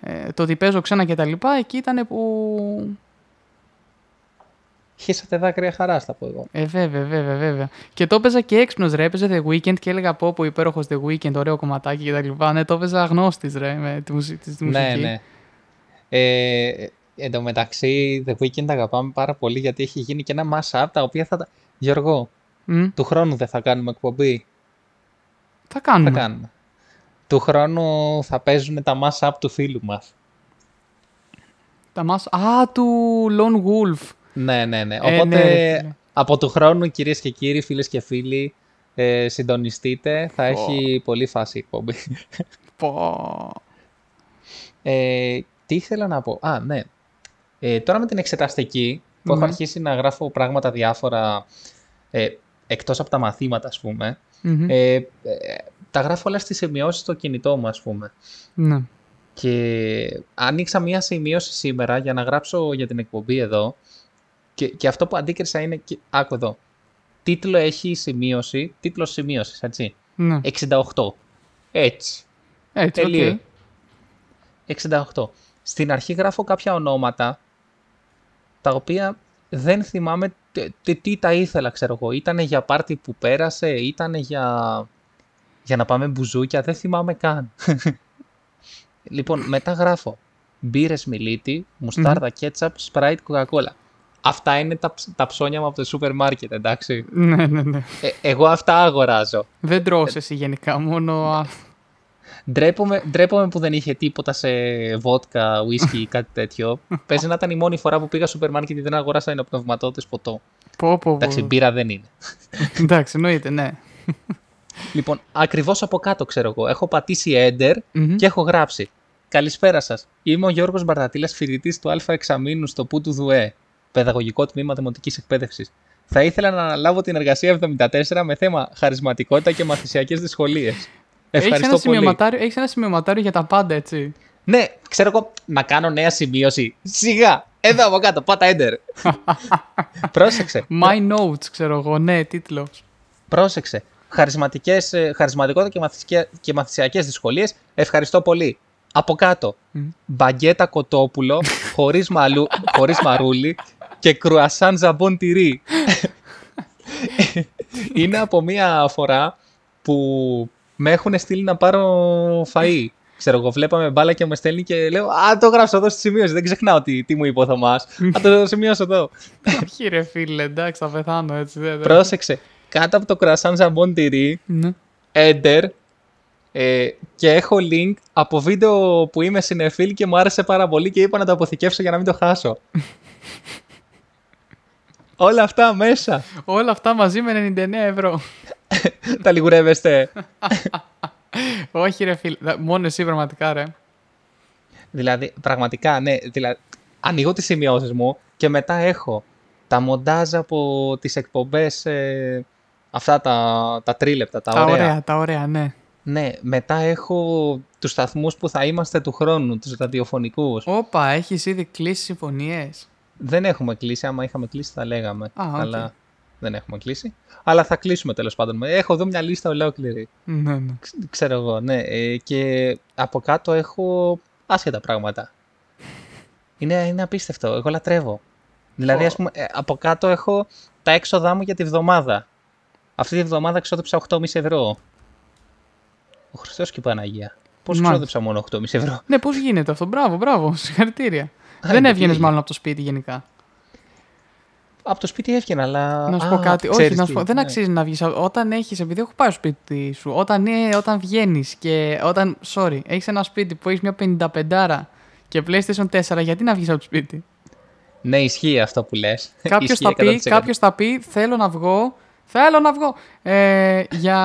ε, το ότι παίζω ξένα και τα λοιπά, εκεί ήταν που... Χύσατε δάκρυα χαράς, θα πω εγώ. Ε, βέβαια, βέβαια, βέβαια. Και το έπαιζα και έξυπνος ρε, έπαιζε The Weeknd και έλεγα πω πω υπέροχος The Weeknd, ωραίο κομματάκι και τα λοιπά. Ναι, το έπαιζα γνώστης ρε, με τη, μουσι- της, τη Ναι, μουσική. ναι. Ε, εν τω μεταξύ, The Weeknd αγαπάμε πάρα πολύ γιατί έχει γίνει και ένα mash-up τα οποία θα τα... Γιώργο, Μμ, του χρόνου δεν θα κάνουμε εκπομπή. θα κάνουμε. Θα κάνουμε. Του χρόνου θα παίζουν τα mash-up του φίλου μας. Τα μας... Α, του Lone Wolf. Ναι, ναι, ναι. Ε, Οπότε ναι, ρε φίλε. από του χρόνου, κυρίες και κύριοι, φίλες και φίλοι, ε, συντονιστείτε. Θα έχει πολύ φάση η εκπομπή. Πω. Ε, τι ήθελα να πω; Α, ναι. Ε, τώρα με την εξεταστική, που έχω Μμμ. αρχίσει να γράφω πράγματα διάφορα ε, εκτός από τα μαθήματα, ας πούμε, Μμμ. ε, ε, τα γράφω όλα στις σημειώσεις στο κινητό μου, ας πούμε. Ναι. Και άνοιξα μία σημείωση σήμερα για να γράψω για την εκπομπή εδώ και, και αυτό που αντίκρισα είναι, και- άκου εδώ, τίτλο έχει η σημείωση, τίτλος σημείωσης, έτσι, ναι. 68. Έτσι. Έτσι, οκ. Τελείω. 68. Στην αρχή γράφω κάποια ονόματα τα οποία δεν θυμάμαι τι, τι, τι τα ήθελα, ξέρω εγώ. Ήτανε για πάρτι που πέρασε, ήτανε για, για να πάμε μπουζούκια, δεν θυμάμαι καν. λοιπόν, μετά γράφω μπύρες μιλίτη, μουστάρδα, κέτσαπ, σπράιτ, κοκακόλα. Αυτά είναι τα, ψ- τα ψώνια μου από το σούπερ μάρκετ, εντάξει. Ναι, ναι, ναι. Ε, εγώ αυτά αγοράζω. Δεν τρως εσύ γενικά, μόνο... α, Ντρέπομαι, ντρέπομαι που δεν είχε τίποτα σε βότκα, whisky ή κάτι τέτοιο. Παίζει να ήταν η μόνη φορά που πήγα στο σούπερ μάρκετ και δεν αγοράσα ένα πνευματόδες ποτό. Πω, πω, πω. Εντάξει, μπύρα δεν είναι. Εντάξει, εννοείται, ναι. Λοιπόν, ακριβώς από κάτω ξέρω εγώ. Έχω πατήσει enter Μμμ. και έχω γράψει. Καλησπέρα σας. Είμαι ο Γιώργος Μπαρτατήλας, φοιτητής του Α Εξαμήνου στο ΠΟΥ του ΔΟΕ, Παιδαγωγικό Τμήμα Δημοτικής Εκπαίδευσης. Θα ήθελα να αναλάβω την εργασία 74 με θέμα χαρισματικότητα και μαθησιακές δυσκολίες. Έχεις Ευχαριστώ ένα, πολύ. σημειωματάριο, έχεις ένα σημειωματάριο για τα πάντα, έτσι. Ναι, ξέρω εγώ να κάνω νέα σημείωση. Σιγά! Εδώ από κάτω, πάτα enter. Πρόσεξε. My notes, ξέρω εγώ, ναι, τίτλος. Πρόσεξε. Χαρισματικές, ε, χαρισματικότητα και, μαθησικέ- και μαθησιακές δυσκολίες. Ευχαριστώ πολύ. Από κάτω. Μμ. Μπαγκέτα κοτόπουλο, χωρίς, μαλού, χωρίς μαρούλι και κρουασάν ζαμπόν τυρί. Είναι από μία φορά που με έχουν στείλει να πάρω φαΐ. Ξέρω εγώ, βλέπαμε μπάλα και με στέλνει και λέω Α, το γράψω εδώ στη σημείωση. Δεν ξεχνάω τι, τι μου είπε ο Θωμάς. Α, το σημειώσω εδώ. Όχι ρε φίλε, εντάξει, θα πεθάνω έτσι. Δεν, δεν. Πρόσεξε. Κάτω από το κρουασάν ζαμπόν τυρί Ναι. Enter ε, και έχω link από βίντεο που είμαι συνεφίλ και μου άρεσε πάρα πολύ και είπα να το αποθηκεύσω για να μην το χάσω. Όλα αυτά μέσα. Όλα αυτά μαζί με 99 ευρώ. Τα λιγουρεύεστε. Όχι ρε φίλε, Δα- μόνο εσύ πραγματικά ρε. δηλαδή, πραγματικά, ναι. Δηλαδή, ανοίγω τις σημειώσεις μου και μετά έχω τα μοντάζ από τις εκπομπές, ε, αυτά τα, τα τρίλεπτα, τα, Τα ωραία. ωραία, τα ωραία, ναι. Ναι, μετά έχω τους σταθμούς που θα είμαστε του χρόνου, τους ραδιοφωνικούς. Όπα, έχεις ήδη κλείσει συμφωνίες. Δεν έχουμε κλείσει, άμα είχαμε κλείσει θα λέγαμε. Α, οκ. Αλλά δεν έχουμε κλείσει. Αλλά θα κλείσουμε τέλος πάντων. Έχω εδώ μια λίστα ολόκληρη. Ναι, ναι. Ξ- Ξέρω εγώ, ναι. Ε, και από κάτω έχω άσχετα πράγματα. Είναι, είναι απίστευτο. Εγώ λατρεύω. Δηλαδή, Ω. ας πούμε, ε, από κάτω έχω τα έξοδά μου για τη βδομάδα. Αυτή τη βδομάδα ξόδεψα 8,5 ευρώ. Ο Χριστός και η Παναγία. Πώς Μάλιστα. ξόδεψα μόνο 8,5 ευρώ; Ναι, πώς γίνεται αυτό; Μπράβο, μπράβο. Συγχαρητήρια. Δεν γιατί έβγαινες έγινε. μάλλον από το σπίτι γενικά. Από το σπίτι έβγαινα, αλλά... Να σου πω Α, κάτι. Όχι, ξέρεις να σου τι, πω. Δεν ναι. αξίζει να βγεις. Όταν έχεις, επειδή έχω πάει στο σπίτι σου, όταν, ε, όταν βγαίνεις και όταν. Sorry, έχεις ένα σπίτι που έχεις μια 55 και PlayStation 4, γιατί να βγεις από το σπίτι; Ναι, ισχύει αυτό που λες. Κάποιος Ισχύει θα, πει, 100%. κάποιος θα πει: Θέλω να βγω. Θέλω να βγω. Ε, για,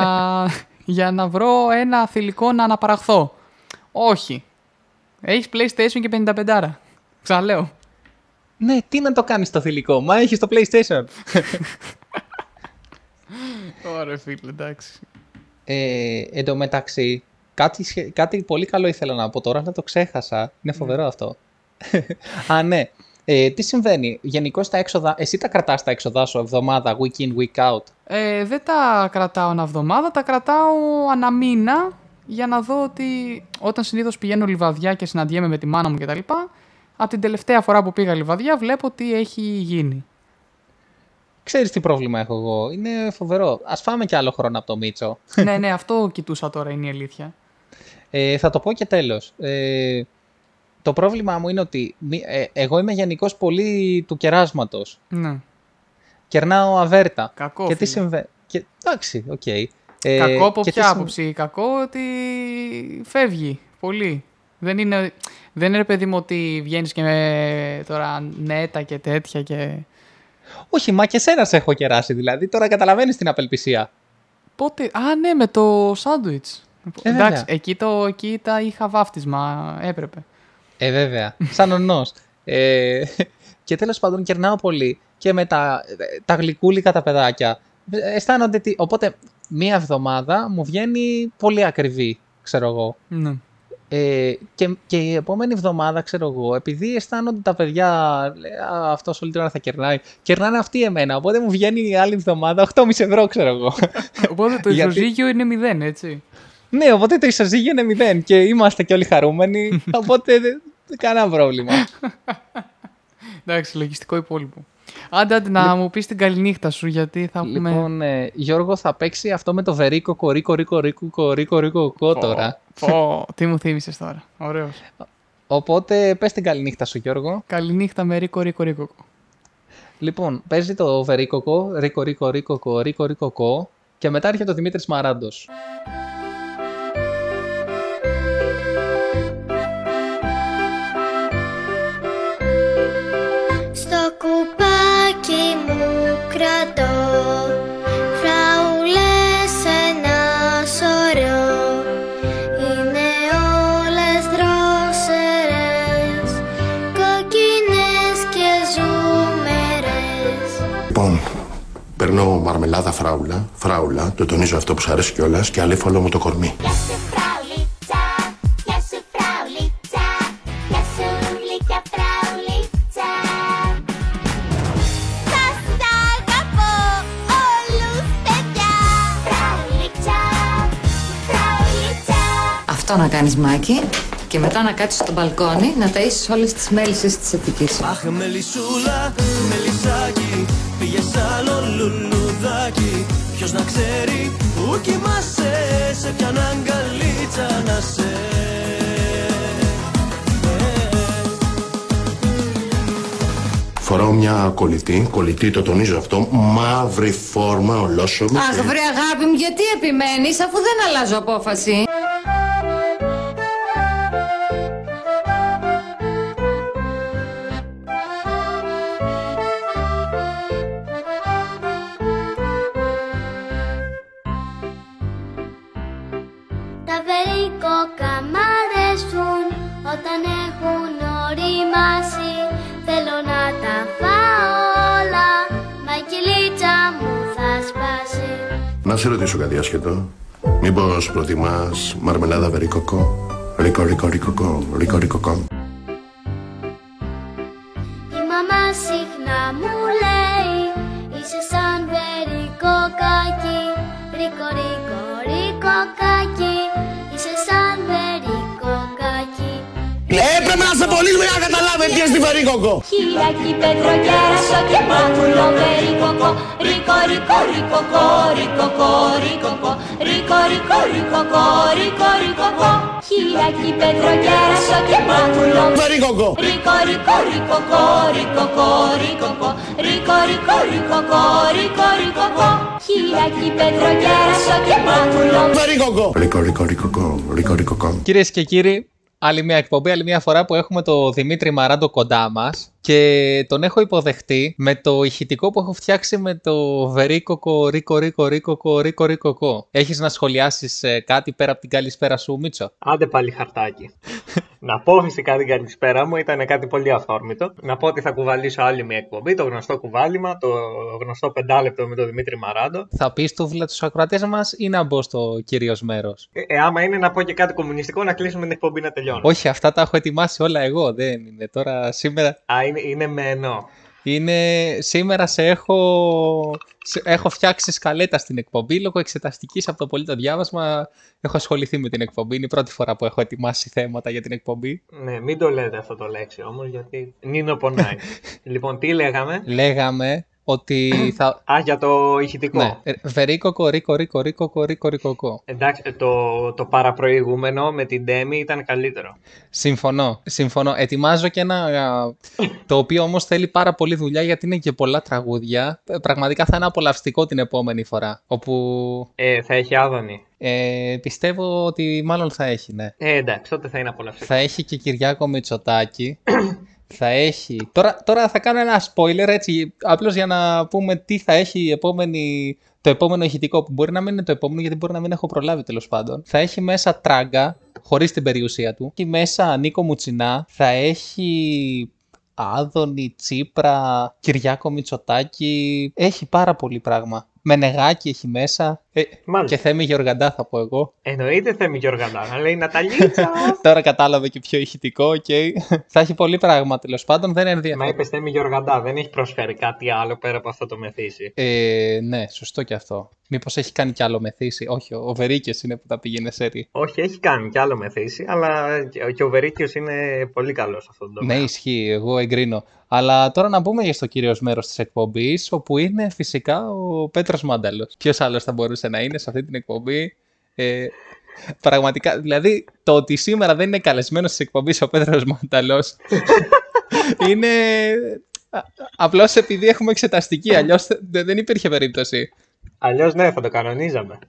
για να βρω ένα θηλυκό να αναπαραχθώ. Όχι. Έχεις PlayStation και 55. Ξαναλέω. Ναι, τι να το κάνεις το θηλυκό, μα έχεις το PlayStation. Ωραία, φίλε, εντάξει. Ε, εν τω μεταξύ, κάτι, σχε- κάτι πολύ καλό ήθελα να πω τώρα, αλλά το ξέχασα. Είναι φοβερό αυτό. Α, ναι. Ε, τι συμβαίνει, γενικώς τα έξοδα, εσύ τα κρατάς τα έξοδά σου εβδομάδα, week in, week out; Ε, δεν τα κρατάω ένα εβδομάδα, τα κρατάω ανά μήνα για να δω ότι όταν συνήθως πηγαίνω λιβαδιά και συναντιέμαι με τη μάνα μου κτλ. Από την τελευταία φορά που πήγα λιβαδιά βλέπω τι έχει γίνει. Ξέρεις τι πρόβλημα έχω εγώ, είναι φοβερό. Ας φάμε κι άλλο χρόνο από το Μίτσο. ναι, ναι, αυτό κοιτούσα τώρα είναι η αλήθεια. Ε, θα το πω και τέλος. Ε, το πρόβλημά μου είναι ότι μη- ε, εγώ είμαι γενικώς πολύ του κεράσματος. Ναι. Κερνάω αβέρτα. Κακό. και τι φίλε. συμβαίνει. Και... Εντάξει, οκ. Ε, Κακό από και τι ποια συμβ- άποψη; Κακό ότι φεύγει πολύ. Δεν είναι, δεν είναι ρε παιδί μου ότι βγαίνεις και με τώρα νέτα και τέτοια και. Όχι, μα και σένα σε έχω κεράσει δηλαδή. Τώρα καταλαβαίνεις την απελπισία. Πότε. Α, ναι, με το σάντουιτς. Ε, Εντάξει, βέβαια. εκεί, το, εκεί τα είχα βάφτισμα. Έπρεπε. Ε, βέβαια. Σαν ονός. Ε, και τέλος πάντων κερνάω πολύ και με τα, τα γλυκούλικα τα παιδάκια. Ε, Αισθάνονται τι... Οπότε μία εβδομάδα μου βγαίνει πολύ ακριβή, ξέρω εγώ. Ναι. Ε, και, και η επόμενη εβδομάδα, ξέρω εγώ, επειδή αισθάνονται τα παιδιά, αυτός όλη την ώρα θα κερνάει, κερνάνε αυτοί εμένα. Οπότε μου βγαίνει η άλλη εβδομάδα 8,5 ευρώ, ξέρω εγώ. Οπότε το Γιατί- ισοζύγιο είναι μηδέν, έτσι. ναι, οπότε το ισοζύγιο είναι μηδέν και είμαστε και όλοι χαρούμενοι. οπότε δεν δεν κανένα πρόβλημα. Εντάξει, λογιστικό υπόλοιπο. Άντε, άντε να μου πεις την καληνύχτα σου, γιατί θα έχουμε. Λοιπόν, ε, Γιώργος, θα παίξει αυτό με το βερίκο κορίκο ρίκο ρίκο κορίκο ρίκο κο τώρα. Πω, τι μου θύμισες τώρα. Ωραίος. Οπότε πες την καληνύχτα σου, Γιώργο. Καληνύχτα με ρίκο, ρίκο, ρίκο. Λοιπόν, παίζει το βερίκοκο, ρίκο ρίκο ρίκο κο ρίκο ρίκο κο και μετά έρχεται ο Δημήτρης Μαράντος. Κρατώ. Φράουλες ένα σωρό. Είναι όλες δρόσερες, κοκκινές και ζούμερες Λοιπόν, παίρνω μαρμελάδα φράουλα, φράουλα, το τονίζω αυτό που σου αρέσει κιόλας και αλήφαλο μου το κορμί. Αυτό να κάνεις μάκι και μετά να κάτσεις στο μπαλκόνι να ταΐσεις όλες τις μέλισσες της Αττικής. Αχ, μελισσούλα, μελισσάκι Πήγες άλλο λουλουδάκι Ποιος να ξέρει που κοιμάσαι Σε ποιαν αγκαλίτσα να σε Φοράω μια κολλητή, κολλητή το τονίζω αυτό, μαύρη φόρμα, ολόσωμη. Αχ, βρε αγάπη μου, γιατί επιμένεις αφού δεν αλλάζω απόφαση; Σε ρωτήσω κάτι άσχετο. Μήπως προτιμάς μαρμελάδα βερίκοκο. Ρίκο, ρίκο, ρίκοκο, ρίκο, ρίκοκο. Να καταλάβετε τι είναι στη βερίκοκο. Χιλιακή πέτρο κέρασο και μάγουλο βερικοκό Ρίκο, ρίκο, ρίκοκο, ρίκοκο, ρίκοκο Ρίκο, ρίκο, ρίκοκο, ρίκο, ρίκοκο Χειλάκι πετροκέρασο και μάγουλο Βερίκοκο. Ρίκο, ρίκο, ρίκοκο, ρίκοκο, ρίκοκο Ρίκο, ρίκο, ρίκοκο, ρίκο, ρίκοκο Χειλάκι πετροκέρασο και μάγουλο Βερίκοκο. Ρίκο, ρίκο, ρίκοκο, ρίκο, ρίκοκο. Κυρίες και κύριοι, άλλη μια εκπομπή, άλλη μια φορά που έχουμε το Δημήτρη Μαράντο κοντά μας και τον έχω υποδεχτεί με το ηχητικό που έχω φτιάξει με το βερίκοκο ρίκο ρίκο ρίκοκο ρίκο ρίκοκο. Έχεις να σχολιάσεις κάτι πέρα από την καλησπέρα σου, Μίτσο; Άντε πάλι χαρτάκι. να πω φυσικά την καλησπέρα μου, ήταν κάτι πολύ αυθόρμητο. Να πω ότι θα κουβαλήσω άλλη μια εκπομπή, το γνωστό κουβάλιμα, το γνωστό πεντάλεπτο με τον Δημήτρη Μαράντο. Θα πεις τούβλα τους ακροατές μας ή να μπω στο κυρίω μέρος; Ε, ε, άμα είναι να πω και κάτι κομμουνιστικό, να κλείσουμε την εκπομπή να τελειώνει. Όχι, αυτά τα έχω ετοιμάσει όλα εγώ. Δεν είναι τώρα σήμερα. Α, είναι, είναι με ενώ. Είναι, σήμερα σε έχω, σε- έχω φτιάξει σκαλέτα στην εκπομπή λόγω εξεταστικής από το πολύ το διάβασμα. Έχω ασχοληθεί με την εκπομπή. Είναι η πρώτη φορά που έχω ετοιμάσει θέματα για την εκπομπή. Ναι, μην το λέτε αυτό το λέξη όμως, γιατί Νίνο πονάει. λοιπόν, τι λέγαμε; Λέγαμε ότι θα. Α, για το ηχητικό. Ναι, ε, βερίκοκο, ρίκο, ρίκο, ρίκο, ρίκο, ρίκο. Εντάξει, ε, το, το παραπροηγούμενο με την Demi ήταν καλύτερο. Συμφωνώ. Συμφωνώ. Ετοιμάζω και ένα. α, το οποίο όμως θέλει πάρα πολύ δουλειά γιατί είναι και πολλά τραγούδια. Ε, Πραγματικά θα είναι απολαυστικό την επόμενη φορά. Όπου Ε, θα έχει άδωνη. ε, πιστεύω ότι μάλλον θα έχει, ναι. Ε, εντάξει, τότε θα είναι απολαυστικό. Θα έχει και Κυριάκο Μητσοτάκη. θα έχει. Τώρα, τώρα θα κάνω ένα spoiler έτσι, απλώς για να πούμε τι θα έχει η επόμενη, το επόμενο ηχητικό, που μπορεί να μην είναι το επόμενο, γιατί μπορεί να μην έχω προλάβει τέλος πάντων. Θα έχει μέσα τράγκα, χωρίς την περιουσία του. Έχει μέσα Νίκο Μουτσινά. Θα έχει Άδωνη, Τσίπρα, Κυριάκο Μητσοτάκη. Έχει πάρα πολύ πράγμα. Μενεγάκι έχει μέσα. Ε, Μάλιστα. και Θέμη Γεωργαντά θα πω εγώ. Εννοείται Θέμη Γεωργαντά, να λέει Ναταλίτσα. Τώρα κατάλαβε και πιο ηχητικό, οκ. θα έχει πολύ πράγμα τέλος πάντων, δεν Μα ενδιαφέρει. είπες Θέμη Γεωργαντά, δεν έχει προσφέρει κάτι άλλο πέρα από αυτό το μεθύσι. Ε, ναι, σωστό και αυτό. Μήπως έχει κάνει κι άλλο μεθύσι; Όχι, ο Βερίκε είναι που τα πήγαινε σέρι. Όχι, έχει κάνει κι άλλο μεθύσι, αλλά και- και ο Βερίκιος είναι πολύ καλός σε αυτό το Ναι, τομέα. ισχύει, εγώ εγκρίνω. Αλλά τώρα να μπούμε για στο κύριο μέρος της εκπομπής, όπου είναι φυσικά ο Πέτρος Μάνταλος. Ποιος άλλος θα μπορούσε να είναι σε αυτή την εκπομπή. Ε, πραγματικά, δηλαδή το ότι σήμερα δεν είναι καλεσμένος τη εκπομπή ο Πέτρος Μάνταλο είναι. Απλώς επειδή έχουμε εξεταστική, αλλιώς δεν υπήρχε περίπτωση. Αλλιώς ναι, θα το κανονίζαμε.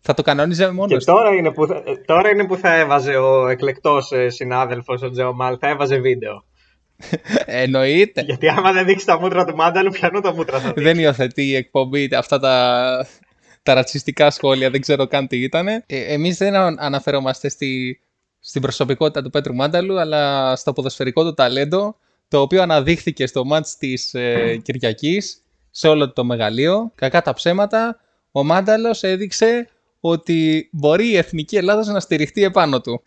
Θα το κανόνιζε μόνος Και τώρα είναι, που θα, ε, τώρα είναι που θα έβαζε ο εκλεκτός συνάδελφος, ο Τζεωμάλ, θα έβαζε βίντεο. Εννοείται. Γιατί άμα δεν δείξει τα μούτρα του Μάνταλου, πιανού τα μούτρα θα δείξει. δεν υιοθετεί η εκπομπή αυτά τα, τα ρατσιστικά σχόλια, δεν ξέρω καν τι ήταν. Ε, εμείς δεν α- αναφερόμαστε στη, στην προσωπικότητα του Πέτρου Μάνταλου, αλλά στο ποδοσφαιρικό του ταλέντο, το οποίο αναδείχθηκε στο μάτς της ε, Κυριακής, σε όλο το μεγαλείο. Κακά τα ψέματα, ο Μάνταλος έδειξε ότι μπορεί η Εθνική Ελλάδος να στηριχτεί επάνω του.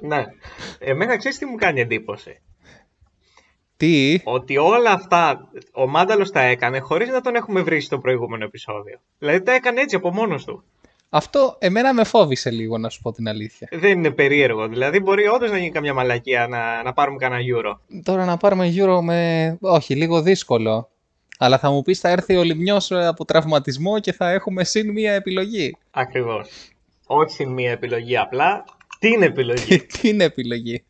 Ναι. Εμένα ξέρεις τι μου κάνει εντύπωση; Τι, Ότι όλα αυτά ο Μάνταλος τα έκανε χωρίς να τον έχουμε βρει στο προηγούμενο επεισόδιο. Δηλαδή τα έκανε έτσι από μόνος του. αυτό εμένα με φόβησε λίγο να σου πω την αλήθεια. Δεν είναι περίεργο. Δηλαδή μπορεί όντως να γίνει καμιά μαλακία να, να πάρουμε κανένα euro. Τώρα να πάρουμε Euro με... Όχι, λίγο δύσκολο. Αλλά θα μου πεις θα έρθει ο Λιμνιός ε, από τραυματισμό και θα έχουμε συν μία επιλογή. Ακριβώς. Όχι συν μία επιλογή απλά. Την επιλογή; Τι είναι επιλογή;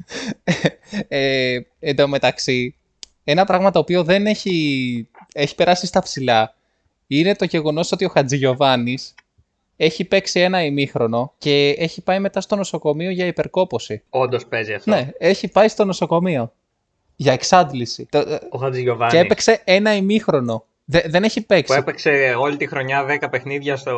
ε, εν τω μεταξύ, ένα πράγμα το οποίο δεν έχει, έχει περάσει στα ψηλά είναι το γεγονός ότι ο Χατζηγιοβάνης έχει παίξει ένα ημίχρονο και έχει πάει μετά στο νοσοκομείο για υπερκόπωση. Όντως παίζει αυτό. Ναι, έχει πάει στο νοσοκομείο για εξάντληση. Το- ε, Ο Χατζηγιοβάνης. Και έπαιξε ένα ημίχρονο. Δε- δεν έχει Που παίξει. έπαιξε όλη τη χρονιά 10 παιχνίδια στο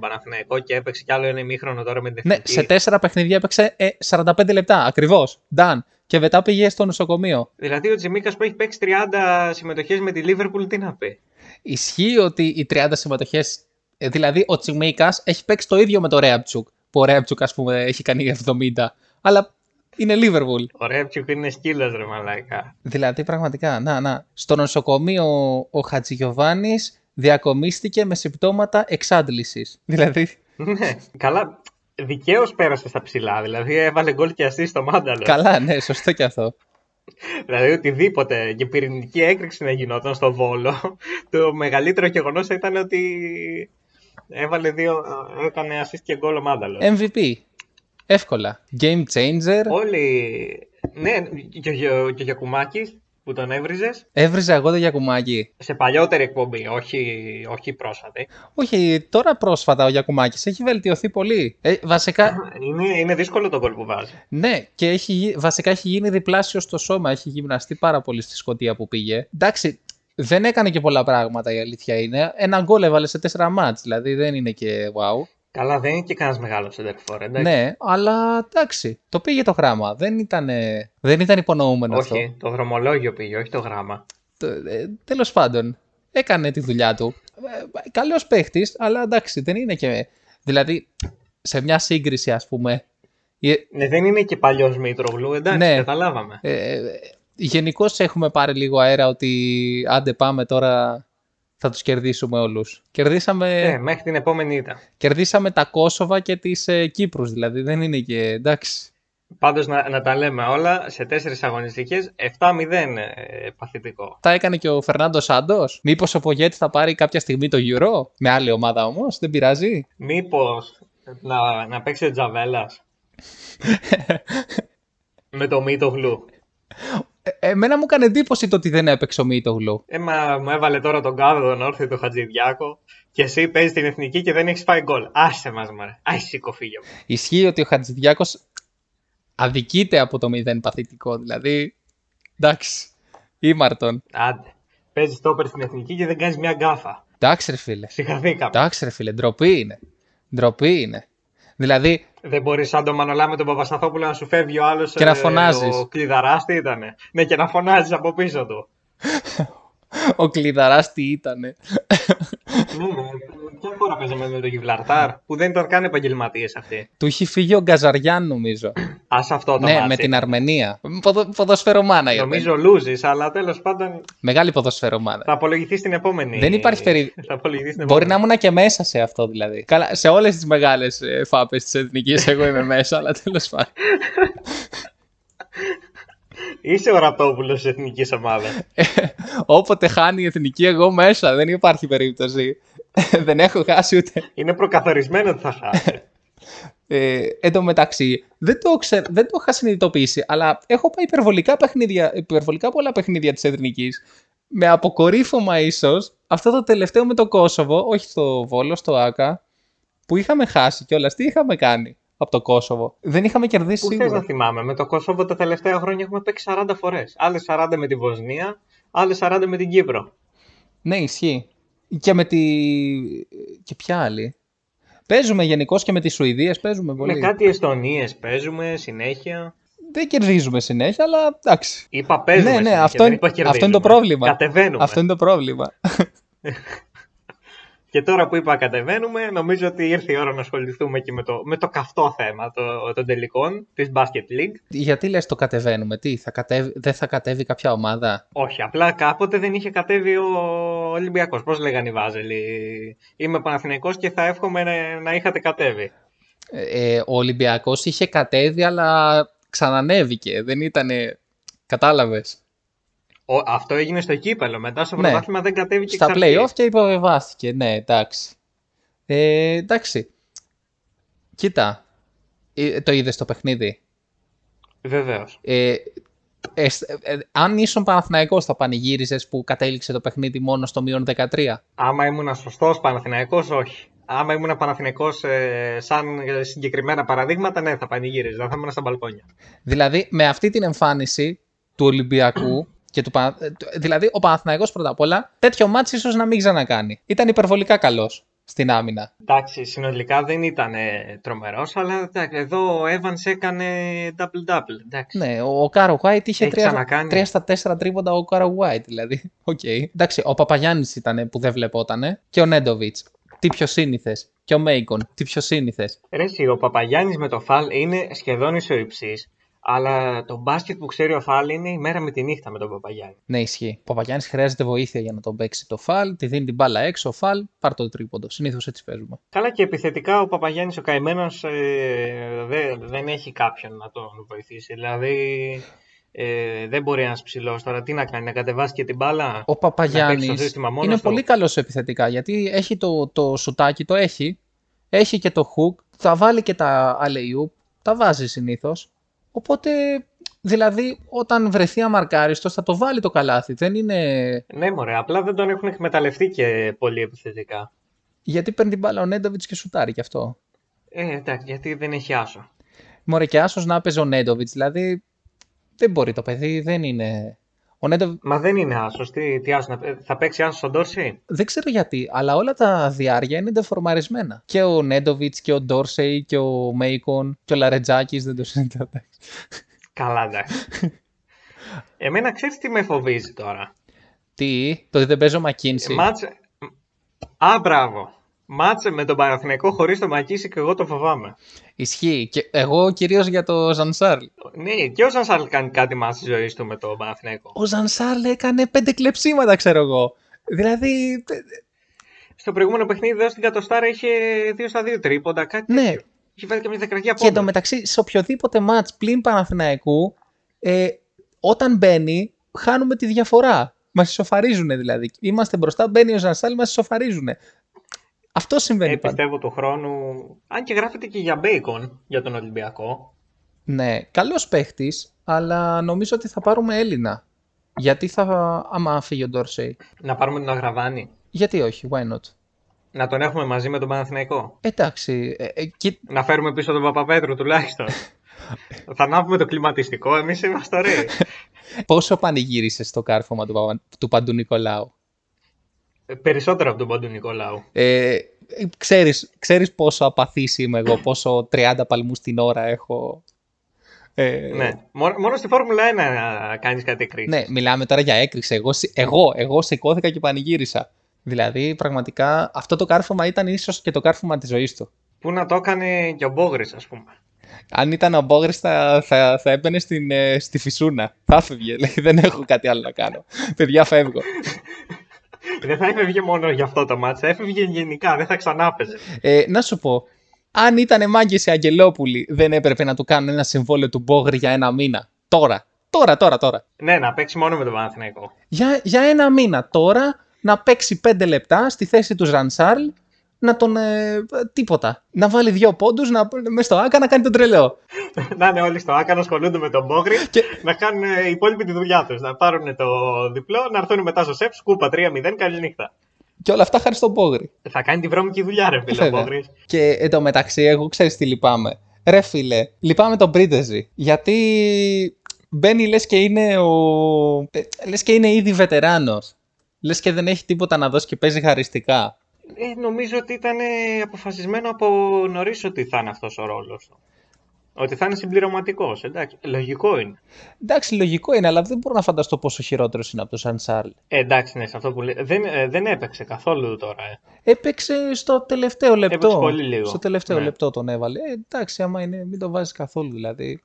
Παναθηναϊκό και έπαιξε κι άλλο ένα ημίχρονο τώρα με την Ναι, εθνική. σε τέσσερα παιχνίδια έπαιξε ε, 45 λεπτά. Ακριβώς. Done. Και μετά πήγε στο νοσοκομείο. Δηλαδή ο Τσιμίκα που έχει παίξει 30 συμμετοχές με τη Λίβερπουλ, τι να πει; Ισχύει ότι οι 30 συμμετοχές. Δηλαδή, ο Τσιμίκα έχει παίξει το ίδιο με το Ρέαπτσουκ. Που ο Ρέαπτσουκ, ας πούμε, έχει κάνει 70. Αλλά είναι Λίβερπουλ. Ο Ρέπτσουκ είναι σκύλος ρε μαλάκα. Δηλαδή, πραγματικά, να, να. Στο νοσοκομείο ο Χατζηγιοβάνης διακομίστηκε με συμπτώματα εξάντλησης. Δηλαδή, ναι, καλά. Δικαίως πέρασε στα ψηλά. Δηλαδή έβαλε γκολ και ασύ στο μάνταλος. καλά, ναι, σωστό και αυτό. Δηλαδή οτιδήποτε και πυρηνική έκρηξη να γινόταν στο Βόλο, το μεγαλύτερο γεγονός ήταν ότι έβαλε δύο, έκανε assist και γκολ ο Μάνταλος. MVP. Εύκολα. Game changer. Όλοι. Ναι, και ο Γε- και ο Γιακουμάκης που τον έβριζες Έβριζα εγώ το Γιακουμάκη. σε παλιότερη εκπομπή, όχι, όχι πρόσφατη. Όχι, τώρα πρόσφατα ο Γιακουμάκης έχει βελτιωθεί πολύ. Ε, βασικά, Είναι, είναι δύσκολο το γκολ που βάζει. ναι, και έχει, γι- βασικά έχει γίνει διπλάσιο στο σώμα. Έχει γυμναστεί πάρα πολύ στη Σκωτία που πήγε. Εντάξει, δεν έκανε και πολλά πράγματα η αλήθεια είναι. Ένα γκολ έβαλε σε τέσσερα μάτς, δηλαδή δεν είναι και wow. Καλά, δεν είναι και κανένας μεγάλος σεντερφόρ, εντάξει. Ναι, αλλά εντάξει, το πήγε το γράμμα. Δεν ήταν, δεν ήταν υπονοούμενο αυτό. όχι, το δρομολόγιο πήγε, όχι το γράμμα. Το- ε, τέλος πάντων, έκανε τη δουλειά του. Ε, καλός παίχτης, αλλά εντάξει, δεν είναι και... Δηλαδή, σε μια σύγκριση, ας πούμε, ε, Ναι, δεν είναι και παλιός Μήτρογλου, εντάξει, Ναι. καταλάβαμε. ε, γενικώς έχουμε πάρει λίγο αέρα ότι άντε πάμε τώρα θα τους κερδίσουμε όλους. Κερδίσαμε, Ε, μέχρι την επόμενη ήττα. κερδίσαμε τα Κόσοβα και τις ε, Κύπρους, δηλαδή δεν είναι και εντάξει. Πάντως να, να τα λέμε όλα, σε τέσσερις αγωνιστικές, 7-0 ε, παθητικό. Τα έκανε και ο Φερνάντο Σάντος. Μήπως ο Πογέτη θα πάρει κάποια στιγμή το Euro; Με άλλη ομάδα όμως, δεν πειράζει. Μήπως να, να παίξει ο Τζαβέλας με το Μήτογλου. Ε, εμένα μου έκανε εντύπωση το ότι δεν έπαιξε ο Μίτογλου. Ε, μα μου έβαλε τώρα τον κάδο τον όρθιο του Χατζηδιάκο και εσύ παίζεις την εθνική και δεν έχεις φάει γκολ. Άσε μας μωρέ. Άι σήκω φύγε μου. Ισχύει ότι ο Χατζηδιάκος αδικείται από το μηδέν παθητικό. Δηλαδή, εντάξει, ήμαρτον. Άντε. Παίζεις τόπερ στην εθνική και δεν κάνεις μια γκάφα. Εντάξει, ρε φίλε. Συγχαθήκαμε. Εντάξει, ρε φίλε, ντροπή είναι. Ντροπή είναι. Δηλαδή, Δεν μπορείς σαν τον Μανολά με τον Παπασταθόπουλο να σου φεύγει ο άλλος. Και να φωνάζεις. Ο κλειδαρά τι ήτανε. Ναι, και να φωνάζεις από πίσω του. ο κλειδαράς τι ήτανε. ναι, ναι. Ποια φορά παίζαμε με τον Γιβλαρτάρ που δεν ήταν καν επαγγελματίες αυτοί. Του έχει φύγει ο Γκαζαριάν, νομίζω. Α αυτό το ναι, ματς. με την Αρμενία. Ποδο, ποδοσφαιρομάνα η Αρμενία. Νομίζω λούζεις, αλλά τέλος πάντων Μεγάλη ποδοσφαιρομάνα. θα απολογηθεί στην επόμενη. Δεν υπάρχει περί- Θα απολογηθεί στην Μπορεί να επόμενη. ήμουν και μέσα σε αυτό δηλαδή. Καλά, σε όλες τις μεγάλες φάπες της εθνικής εγώ είμαι μέσα, αλλά τέλος πάντων. Είσαι ο Ραπτόπουλος της εθνικής ομάδας. Όποτε χάνει η εθνική, εγώ μέσα. Δεν υπάρχει περίπτωση. δεν έχω χάσει ούτε. Είναι προκαθορισμένο ότι θα χάσει. Ε, εν τω μεταξύ, δεν το, ξε... δεν το είχα συνειδητοποιήσει, αλλά έχω πάει υπερβολικά, παιχνίδια, υπερβολικά πολλά παιχνίδια της εθνικής. Με αποκορύφωμα ίσως αυτό το τελευταίο με το Κόσοβο, όχι στο Βόλο, στο Άκα, που είχαμε χάσει κιόλας. Τι είχαμε κάνει; Από το Κόσοβο. Δεν είχαμε κερδίσει Πού θες σίγουρα. να θυμάμαι, με το Κόσοβο τα τελευταία χρόνια έχουμε παίξει 40 φορές. Άλλες 40 με τη Βοσνία, άλλες 40 με την Κύπρο. Ναι, ισχύει. Και με τη. και ποια άλλη. Παίζουμε γενικώ και με τι Σουηδίε, παίζουμε πολύ. Με κάτι Εστονίες παίζουμε συνέχεια. Δεν κερδίζουμε συνέχεια, αλλά εντάξει. Είπα παίζουμε. ναι, ναι, συνέχεια, αυτό, δεν είναι, είπα αυτό είναι το κερδίζουμε. πρόβλημα. Κατεβαίνουμε. Αυτό είναι το πρόβλημα. Και τώρα που είπα κατεβαίνουμε, νομίζω ότι ήρθε η ώρα να ασχοληθούμε και με το, με το καυτό θέμα το, των τελικών της Basket League. Γιατί λες το κατεβαίνουμε, τι, θα κατέβει, δεν θα κατέβει κάποια ομάδα; Όχι, απλά κάποτε δεν είχε κατέβει ο Ολυμπιακός. Πώς λέγανε οι Βάζελοι; Είμαι Παναθηναϊκός και θα εύχομαι να, να είχατε κατέβει. Ε, ο Ολυμπιακός είχε κατέβει, αλλά ξανανέβηκε. Δεν ήτανε... Κατάλαβες. Ο, αυτό έγινε στο κύπελο. Μετά στο Ναι. πρωτάθλημα δεν κατέβηκε Στα εξ αρχής. play-off και υποβεβάστηκε. Ναι, εντάξει. Ε, εντάξει. Κοίτα. Ε, το είδες το παιχνίδι; Βεβαίως. Ε, ε, ε, αν ήσουν Παναθηναϊκός θα πανηγύριζες που κατέληξε το παιχνίδι μόνο στο μείον 13. Άμα ήμουν σωστός Παναθηναϊκός, όχι. Άμα ήμουν Παναθηναϊκός ε, σαν συγκεκριμένα παραδείγματα, ναι, θα πανηγύριζα. Θα ήμουν στα μπαλκόνια. Δηλαδή, με αυτή την εμφάνιση του Ολυμπιακού, Και του, Πα- ε, του- δηλαδή, ο Παναθηναϊκός πρώτα απ' όλα τέτοιο μάτς ίσως να μην ξανακάνει. Ήταν υπερβολικά καλός στην άμυνα. Εντάξει, συνολικά δεν ήταν τρομερός, αλλά εντάξει, εδώ ο Evans έκανε double-double. Εντάξει. Ναι, ο Okaro White είχε Έχει 3, ξανακάνει. στα 4 τρίποντα ο Okaro White, δηλαδή. Οκ. Εντάξει, ο Παπαγιάννης ήταν που δεν βλεπότανε και ο Νέντοβιτς. Τι πιο σύνηθες. Και ο Μέικον. Τι πιο σύνηθες. Ρε εσύ, ο Παπαγιάννης με το Φαλ είναι σχεδόν ισοϋψής, αλλά το μπάσκετ που ξέρει ο Φαλ είναι η μέρα με τη νύχτα με τον Παπαγιάννη. Ναι, ισχύει. Ο Παπαγιάννης χρειάζεται βοήθεια για να τον παίξει το Φαλ. Τη δίνει την μπάλα έξω, ο Φαλ, πάρ' το τρίποντο. Συνήθως έτσι παίζουμε. Καλά και επιθετικά ο Παπαγιάννης ο καημένος ε, δεν, δεν έχει κάποιον να τον βοηθήσει. Δηλαδή ε, δεν μπορεί ένας ψηλός τώρα τι να κάνει, να κατεβάσει και την μπάλα. Ο Να παίξει Παπαγιάννης το σύστημα μόνος είναι του. πολύ καλός επιθετικά γιατί έχει το, το σουτάκι, το έχει. Έχει και το hook. Θα βάλει και τα alley Τα βάζει συνήθως. Οπότε, δηλαδή, όταν βρεθεί αμαρκάριστος, θα το βάλει το καλάθι. Δεν είναι. Ναι μωρέ, απλά δεν τον έχουν εκμεταλλευτεί και πολύ επιθετικά. Γιατί παίρνει την μπάλα ο Νέντοβιτς και σουτάρει κι αυτό. Ε, εντάξει, γιατί δεν έχει άσο. Μωρέ και άσος να παίζει ο Νέντοβιτς. Δηλαδή, δεν μπορεί το παιδί, δεν είναι. Ο Νέντοβιτ Μα δεν είναι άσος, τι, τι άσος, να- ε, θα παίξει άσος στον Ντόρση. δεν ξέρω γιατί, αλλά όλα τα διάρκεια είναι ντεφορμαρισμένα. Και ο Νέντοβιτς και ο Ντόρσεϊ και ο Μέικον και ο Λαρετζάκης δεν το συζητάω. Καλά, εντάξει. Εμένα ξέρεις τι με φοβίζει τώρα; Τι, το ότι δεν παίζω Μακίνση. Μάτσε... Α, μπράβο. Μάτσε με τον Παναθηναϊκό χωρίς τον Μακίση και εγώ το φοβάμαι. Ισχύει. Και εγώ κυρίως για το Ζανσάρλ. Ναι, και ο Ζανσάρλ κάνει κάτι μάτς στη ζωή του με τον Παναθηναϊκό. Ο Ζανσάρλ έκανε πέντε κλεψίματα, ξέρω εγώ. Δηλαδή, Στο προηγούμενο παιχνίδι εδώ στην Κατοστάρα είχε 2 στα 2 τρίποντα, κάτι ναι. τέτοιο. Είχε βάλει και μια δεκραγία Και εντωμεταξύ, σε οποιοδήποτε μάτς πλην Παναθηναϊκού, ε, όταν μπαίνει, χάνουμε τη διαφορά. Μας ισοφαρίζουν δηλαδή. Είμαστε μπροστά, μπαίνει ο Ζανσάρλ, μας ισοφαρίζουν. Αυτό συμβαίνει Ε, πάντα. πιστεύω του χρόνου. Αν και γράφεται και για Μπέικον για τον Ολυμπιακό. Ναι, καλός παίχτης, αλλά νομίζω ότι θα πάρουμε Έλληνα. Γιατί θα, άμα φύγει ο Ντόρσεϊ. Να πάρουμε τον Αγραβάνη. Γιατί όχι, why not; Να τον έχουμε μαζί με τον Παναθηναϊκό. Εντάξει, ε, ε, κοι- Να φέρουμε πίσω τον Παπαπέτρου τουλάχιστον. θα ανάβουμε το κλιματιστικό, εμείς είμαστε ωραίοι. πόσο πανηγύρισες στο κάρφωμα του, Παπα- του Παντού Νικολάου; Ε, Περισσότερο από τον Παντού Νικολάου. Ε, ξέρεις, ξέρεις πόσο απαθής είμαι εγώ, πόσο 30 παλμούς την ώρα έχω. Ε, Ναι. Μόνο, μόνο στη Φόρμουλα 1 κάνεις κάτι κρίση. ναι, μιλάμε τώρα για έκρηξη. Εγώ, σι- εγώ, εγώ σηκώθηκα και πανηγύρισα. Δηλαδή, πραγματικά, αυτό το κάρφωμα ήταν ίσως και το κάρφωμα της ζωής του. Πού να το έκανε και ο Μπόγρης, ας πούμε. Αν ήταν ο Μπόγρης θα, θα, θα έμπαινε στην, ε, στη φυσούνα. Θα έφευγε. Λέει, δεν έχω κάτι άλλο να κάνω. Παιδιά, φεύγω. Δεν θα έφευγε μόνο για αυτό το μάτσα, έφευγε γενικά, δεν θα ξανά παίζε. Ε, να σου πω, αν ήταν μάγκε σε Αγγελόπουλη, δεν έπρεπε να του κάνουν ένα συμβόλαιο του Μπόγρη για ένα μήνα. Τώρα. Τώρα, τώρα, τώρα. Ναι, να παίξει μόνο με τον Παναθηναϊκό. Για, για ένα μήνα τώρα να παίξει πέντε λεπτά στη θέση του Ρανσάρλ να τον. Ε, τίποτα. Να βάλει δύο πόντους μες στο άκα να κάνει τον τρελό. να είναι όλοι στο Άκα να ασχολούνται με τον Μπόγρη, Και- να κάνουν ε, οι υπόλοιποι τη δουλειά τους. Να πάρουν το διπλό, να έρθουν μετά στο σεφ, σκούπα 3-0, καλή νύχτα. Και όλα αυτά χάρη στον Μπόγρη. Θα κάνει τη βρώμικη δουλειά, ρε φίλε, ο Βέβαια. Μπόγρης. Και εντωμεταξύ, εγώ ξέρεις τι λυπάμαι. Ρε φίλε, λυπάμαι τον Πρίντεζι. Γιατί μπαίνει λες και είναι ο... ε, λες και είναι ήδη βετεράνος. Λες και δεν έχει τίποτα να δώσει και παίζει χαριστικά. Ε, νομίζω ότι ήταν ε, αποφασισμένο από νωρίς ότι θα είναι αυτός ο ρόλος του. Ότι θα είναι συμπληρωματικός. Εντάξει, λογικό είναι. Εντάξει, λογικό είναι, αλλά δεν μπορώ να φανταστώ πόσο χειρότερος είναι από τον Σαν Σάρλ. Ε, εντάξει, ναι, σε αυτό που λέει. Δεν, ε, δεν έπαιξε καθόλου τώρα. Ε. Έπαιξε στο τελευταίο λεπτό. Έπαιξε πολύ λίγο. Στο τελευταίο Ναι. λεπτό τον έβαλε. Ε, εντάξει, άμα είναι, μην το βάζεις καθόλου δηλαδή.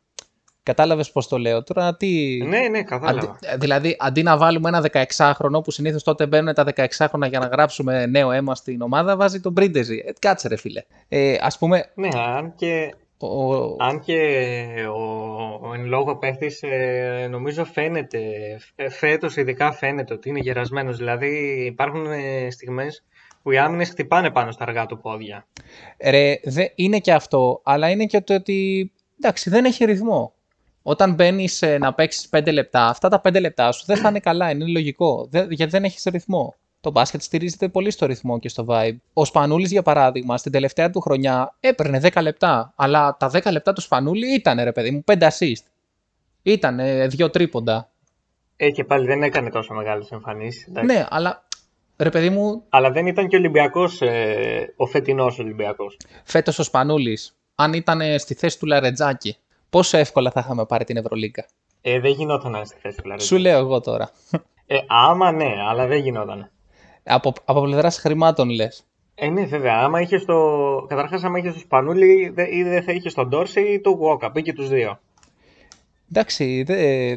Κατάλαβες πώς το λέω. Τώρα τι. Ναι, ναι, κατάλαβα. Αντί- ε, δηλαδή, αντί να βάλουμε ένα 16χρονο που συνήθως τότε μπαίνουν τα 16χρονα για να γράψουμε νέο αίμα στην ομάδα, βάζει τον Πρίντεζι. Ε, κάτσε, ρε φίλε. Ε, Α πούμε. Ναι, αν και, Ο, αν και ο, ο εν λόγω παίχτης ε, νομίζω φαίνεται, ε, φέτος ειδικά φαίνεται ότι είναι γερασμένος. Δηλαδή υπάρχουν ε, στιγμές που οι άμυνες χτυπάνε πάνω στα αργά του πόδια. Ρε, δε, είναι και αυτό, αλλά είναι και το ότι εντάξει, δεν έχει ρυθμό. Όταν μπαίνεις να παίξεις 5 λεπτά, αυτά τα 5 λεπτά σου δεν θα είναι καλά, είναι λογικό. Δεν, γιατί δεν έχεις ρυθμό. Το μπάσκετ στηρίζεται πολύ στο ρυθμό και στο vibe. Ο Σπανούλης, για παράδειγμα, στην τελευταία του χρονιά έπαιρνε 10 λεπτά. Αλλά τα 10 λεπτά του Σπανούλη ήταν, ρε παιδί μου, 5 assist. Ήταν 2 τρίποντα. Ε, και πάλι δεν έκανε τόσο μεγάλες εμφανίσεις. Ναι, αλλά ρε παιδί μου, Αλλά δεν ήταν και Ολυμπιακός, ε, ο φετινός Ολυμπιακός. φέτος ο Σπανούλης, αν ήταν στη θέση του Λαρετζάκη, πόσο εύκολα θα είχαμε πάρει την Ευρωλίγκα; Ε, δεν γινόταν να είναι στη θέση του Λαρετζάκη. Σου λέω εγώ τώρα. Ε, άμα ναι, αλλά δεν γινόταν. από, από πλευράς χρημάτων λες. Ε, ναι, βέβαια. Άμα είχες το. Καταρχάς, άμα είχες το Σπανούλη, δε- ή δεν θα είχες τον Ντόρση ή το Walkup, ή και τους δύο. Εντάξει, δε...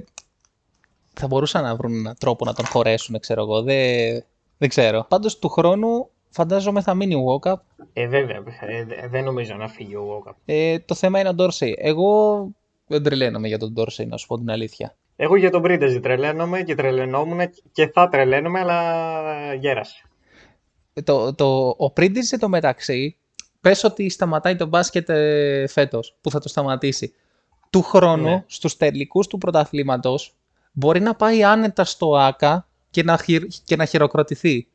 θα μπορούσαν να βρουν έναν τρόπο να τον χωρέσουν, ξέρω εγώ. Δεν, δεν ξέρω. Πάντως του χρόνου φαντάζομαι θα μείνει ο Walkup. Ε, βέβαια. Ε, δε- δεν νομίζω να φύγει ο Walkup. Ε, το θέμα είναι ο Dorsey. Εγώ δεν τρελαίνομαι για τον Dorsey, να σου πω την αλήθεια. Εγώ για τον Πρίντεζι τρελαίνομαι και τρελαινόμουν και θα τρελαίνομαι, αλλά γέρασε. Ε, Το, το, ο Πρίντιζ το μεταξύ, πες ότι σταματάει το μπάσκετ ε, φέτος, που θα το σταματήσει. Του χρόνου, Ναι. στους τελικούς του πρωταθλήματος, μπορεί να πάει άνετα στο ΆΚΑ και να, χειρ- και να χειροκροτηθεί.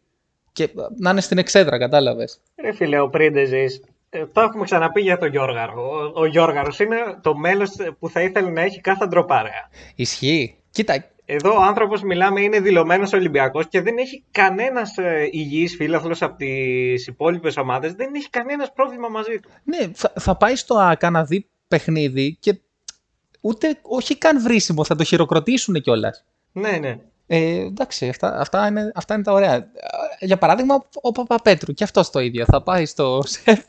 Και ε, να είναι στην εξέδρα, κατάλαβες. Ρε φίλε, ο Πρίντεζη. Ε, το έχουμε ξαναπεί για τον Γιώργαρο. Ο, ο Γιώργαρος είναι το μέλος που θα ήθελε να έχει κάθε αντροπάρεα. Ισχύει. Κοίτα, Εδώ ο άνθρωπος μιλάμε είναι δηλωμένος Ολυμπιακός και δεν έχει κανένας ε, υγιής φίλαθλος από τις υπόλοιπες ομάδες. Δεν έχει κανένας πρόβλημα μαζί του. ναι, θα, θα πάει στο ΆΚΑ να δει παιχνίδι και ούτε, όχι καν βρίσιμο, θα το χειροκροτήσουν κιόλας. Ναι, ναι. Ε, εντάξει, αυτά, αυτά, είναι, αυτά είναι τα ωραία. Ε, Για παράδειγμα, ο Παπαπέτρου, και αυτός το ίδιο. Θα πάει στο σεφ.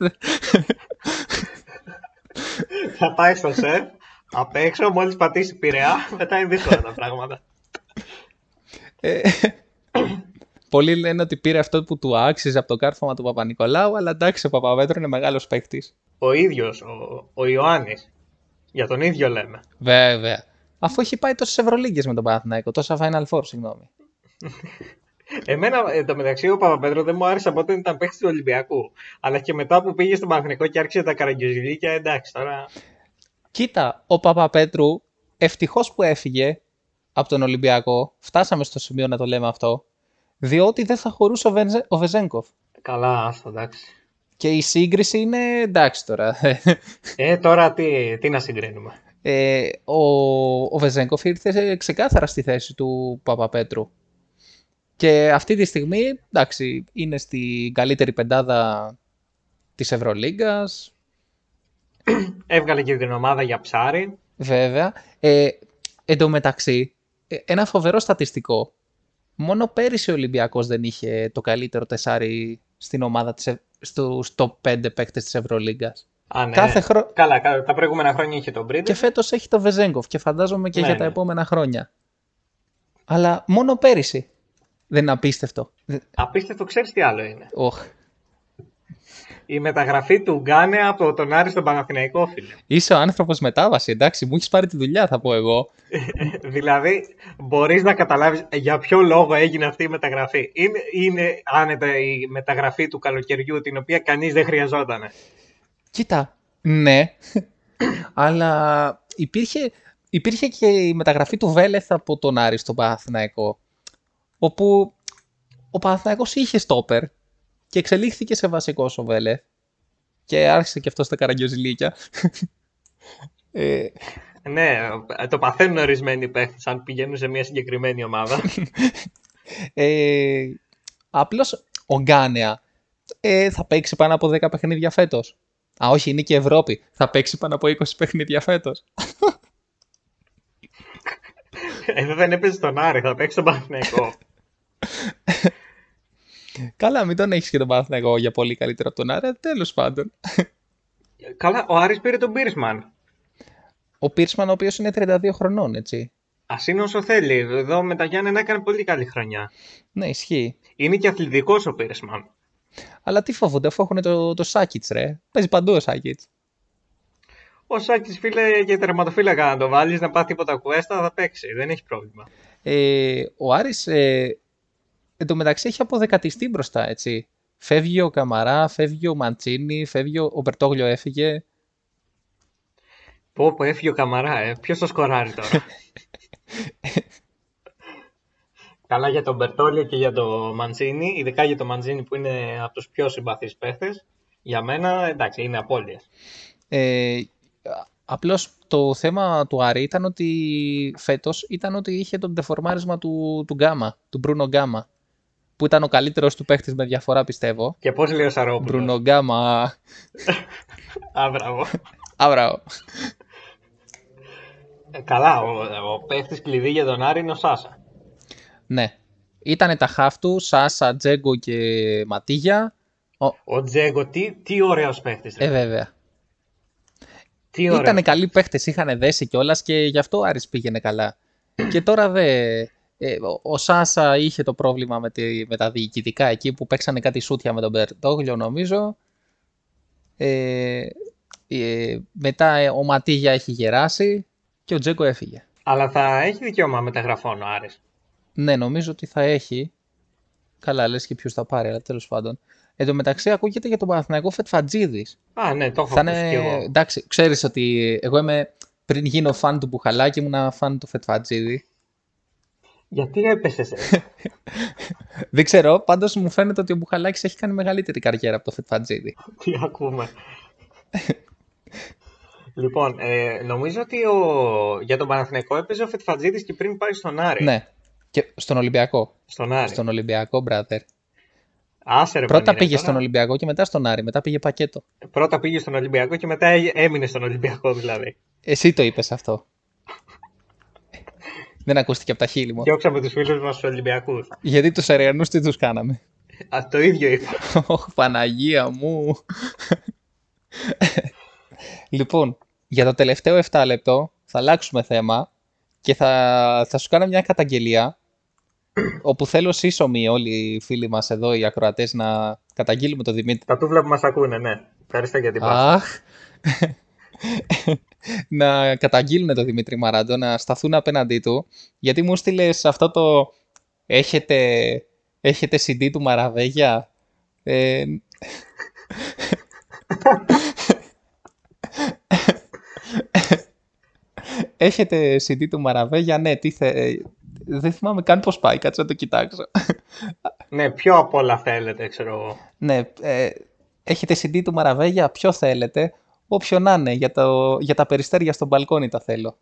θα πάει στο σεφ, απ' έξω, μόλις πατήσει πειραιά, μετά είναι δύσκολα τα πράγματα. Ε, πολλοί λένε ότι πήρε αυτό που του άξιζε από το κάρφωμα του Παπα-Νικολάου, αλλά εντάξει, ο Παπαπέτρου είναι μεγάλος παίκτης. Ο ίδιος, ο, ο Ιωάννης, για τον ίδιο λέμε. Βέβαια. Αφού έχει πάει τόσες Ευρωλίγκες με τον Παναθηναϊκό, τόσα Final Four, συγγνώμη. Εμένα, εν τω μεταξύ, ο Παπαπέτρο δεν μου άρεσε από όταν ήταν παίχτη του Ολυμπιακού. Αλλά και μετά που πήγε στον Παναθηναϊκό και άρχισε τα καραγκιόζηλίκια, εντάξει τώρα. Κοίτα, ο Παπαπέτρου ευτυχώς που έφυγε από τον Ολυμπιακό, φτάσαμε στο σημείο να το λέμε αυτό, διότι δεν θα χωρούσε ο, Βενζε, ο Βεζέγκοφ. Καλά, άστο, εντάξει. Και η σύγκριση είναι εντάξει τώρα. Ε, τώρα τι, τι να συγκρίνουμε. Ε, ο, ο Βεζέγκοφ ήρθε ξεκάθαρα στη θέση του Παπαπέτρου. Και αυτή τη στιγμή, εντάξει, είναι στην καλύτερη πεντάδα της Ευρωλίγκας, Έβγαλε και την ομάδα για ψάρι. βέβαια. Ε, εν τω μεταξύ, ε, ένα φοβερό στατιστικό. Μόνο πέρυσι ο Ολυμπιακός δεν είχε το καλύτερο τεσάρι στην ομάδα της, Ευ- στους top 5 παίκτες της Ευρωλίγκας. Α, ναι. Κάθε χρο- Καλά, κα- τα προηγούμενα χρόνια είχε τον Πρίντεζ. Και φέτος έχει το Βεζέγκοφ και φαντάζομαι και Ναι, για τα ναι. επόμενα χρόνια. Αλλά μόνο πέρυσι. Δεν είναι απίστευτο. Δεν- Απίστευτο, ξέρεις τι άλλο είναι. Οχ. Η μεταγραφή του Γκάνε από τον Άρη στον Παναθηναϊκό, φίλε. Είσαι ο άνθρωπος μετάβαση, εντάξει, μου έχεις πάρει τη δουλειά, θα πω εγώ. δηλαδή, μπορείς να καταλάβεις για ποιο λόγο έγινε αυτή η μεταγραφή. Είναι, είναι άνετα η μεταγραφή του καλοκαιριού, την οποία κανείς δεν χρειαζόταν. Κοίτα, ναι, αλλά υπήρχε, υπήρχε και η μεταγραφή του Βέλεθ από τον Άρη στον Παναθηναϊκό, όπου ο Παναθηναϊκός είχε στόπερ και εξελίχθηκε σε βασικό ο Βέλεθ και άρχισε και αυτός στα καραγκιόζηλίκια. ε, Ναι, το παθαίνουν ορισμένοι παίχτες αν πηγαίνουν σε μια συγκεκριμένη ομάδα. ε, απλώς ο Γκάνεα ε, θα παίξει πάνω από 10 παιχνίδια φέτος. Α, όχι, είναι και η Ευρώπη. Θα παίξει πάνω από 20 παιχνίδια φέτος. Εδώ δεν έπαιζε στον Άρη, θα παίξει στον Παναθηναϊκό. Καλά, μην τον έχεις και τον Παναθηναϊκό για πολύ καλύτερο από τον Άρα, τέλος πάντων. Καλά, ο Άρης πήρε τον Πίρσμαν. Ο Πίρσμαν, ο οποίος είναι 32 χρονών, έτσι. Α είναι όσο θέλει. Εδώ με τα Γιάννενα έκανε πολύ καλή χρονιά. Ναι, ισχύει. Είναι και αθλητικός ο Πίρσμαν. Αλλά τι φοβούνται, αφού έχουν το, το Σάκιτς, ρε. Παίζει παντού ο Σάκιτς. Ο Σάκη, φίλε, και τερματοφύλακα να το βάλεις, να πάθει τίποτα κουέστα, θα παίξει. Δεν έχει πρόβλημα. Ε, ο Άρης, ε, εν τω μεταξύ, έχει αποδεκατιστεί μπροστά, έτσι. Φεύγει ο Καμαρά, φεύγει ο Μαντσίνη, φεύγει ο, ο Μπερτόγλιο έφυγε. Πω, πω, έφυγε ο Καμαρά, ε. Ποιος το σκοράρει τώρα; Καλά για τον Μπερτόλιο και για τον Μαντζίνη, ειδικά για τον Μαντζίνη που είναι από τους πιο συμπαθείς παίχτες. Για μένα, εντάξει, είναι απώλειες. Ε, Απλώς το θέμα του Άρη ήταν ότι φέτος ήταν ότι είχε το ντεφορμάρισμα του, του Γκάμα, του Μπρούνο Γκάμα. Που ήταν ο καλύτερος του παίχτης με διαφορά πιστεύω. Και πώς λέει ο Σαρόπουλος. Μπρούνο Γκάμα. Α, μπράβο. Αβραώ. Ε, καλά, ο, ο παίχτης κλειδί για τον Άρη είναι ο Σάσα. Ναι. Ήτανε τα χαφ του, Σάσα, Τζέγκο και Ματίγια. Ο... Ο Τζέγκο, τι, τι ωραίος παίχτης. ρε. Ε, βέβαια. τι ωραίος. Ήτανε καλοί παίχτες, είχαν δέσει κιόλας και γι' αυτό ο Άρης πήγαινε καλά. και τώρα δε. ε, ο- ο Σάσα είχε το πρόβλημα με, τη, με τα διοικητικά εκεί που παίξανε κάτι σούτια με τον Μπερτόγλιο νομίζω. Ε, ε, μετά ε, ο Ματίγια έχει γεράσει και ο Τζέγκο έφυγε. Αλλά θα έχει δικαίωμα μεταγραφών ο Άρης. Ναι, νομίζω ότι θα έχει. Καλά, λες και ποιος θα πάρει, αλλά τέλος πάντων. Εν τω μεταξύ ακούγεται για τον Παναθηναϊκό Φετφατζίδης. Α, ναι, το έχω Θα ακούσει είναι... κι εγώ. Εντάξει, ξέρεις ότι εγώ είμαι... Πριν γίνω φαν του Μπουχαλάκη, ήμουν φαν του Φετφατζίδη. Γιατί έπεσες έτσι. Δεν ξέρω, πάντως μου φαίνεται ότι ο Μπουχαλάκης έχει κάνει μεγαλύτερη καριέρα από το Φετφατζίδη. Τι ακούμε. λοιπόν, ε, νομίζω ότι ο... για τον Παναθηναϊκό έπαιζε ο Φετφατζίδης και πριν πάει στον Άρη. Ναι. Και στον Ολυμπιακό. Στον Άρη. Στον Ολυμπιακό, brother. Άσε, ρε, Πρώτα Πανίνε, πήγε τώρα. στον Ολυμπιακό και μετά στον Άρη. Μετά πήγε πακέτο. Πρώτα πήγε στον Ολυμπιακό και μετά έ- έμεινε στον Ολυμπιακό δηλαδή. Εσύ το είπες αυτό. Δεν ακούστηκε από τα χείλη μου. Διώξαμε τους φίλους μας στους Ολυμπιακούς. Γιατί τους Αριανούς τι τους κάναμε; Α, το ίδιο είπα. Ωχ, Παναγία μου. λοιπόν, για το τελευταίο 7 λεπτό θα αλλάξουμε θέμα και θα, θα σου κάνω μια καταγγελία όπου θέλω σύσσωμοι όλοι οι φίλοι μας εδώ, οι ακροατές, να καταγγείλουμε τον Δημήτρη. Τα τούβλα που μας ακούνε, ναι. Ευχαριστώ για την πάση. Αχ. να καταγγείλουν τον Δημήτρη Μαράντο, να σταθούν απέναντί του, γιατί μου στείλες αυτό το έχετε, έχετε CD του Μαραβέγια. Ε, έχετε CD του Μαραβέγια, ναι, τι θε... ε, δεν θυμάμαι καν πώς πάει, κάτσε να το κοιτάξω. Ναι, ποιο από όλα θέλετε, ξέρω εγώ. Ναι, ε, έχετε CD του Μαραβέγια, ποιο θέλετε, όποιο να είναι, για, το, για τα περιστέρια στο μπαλκόνι τα θέλω.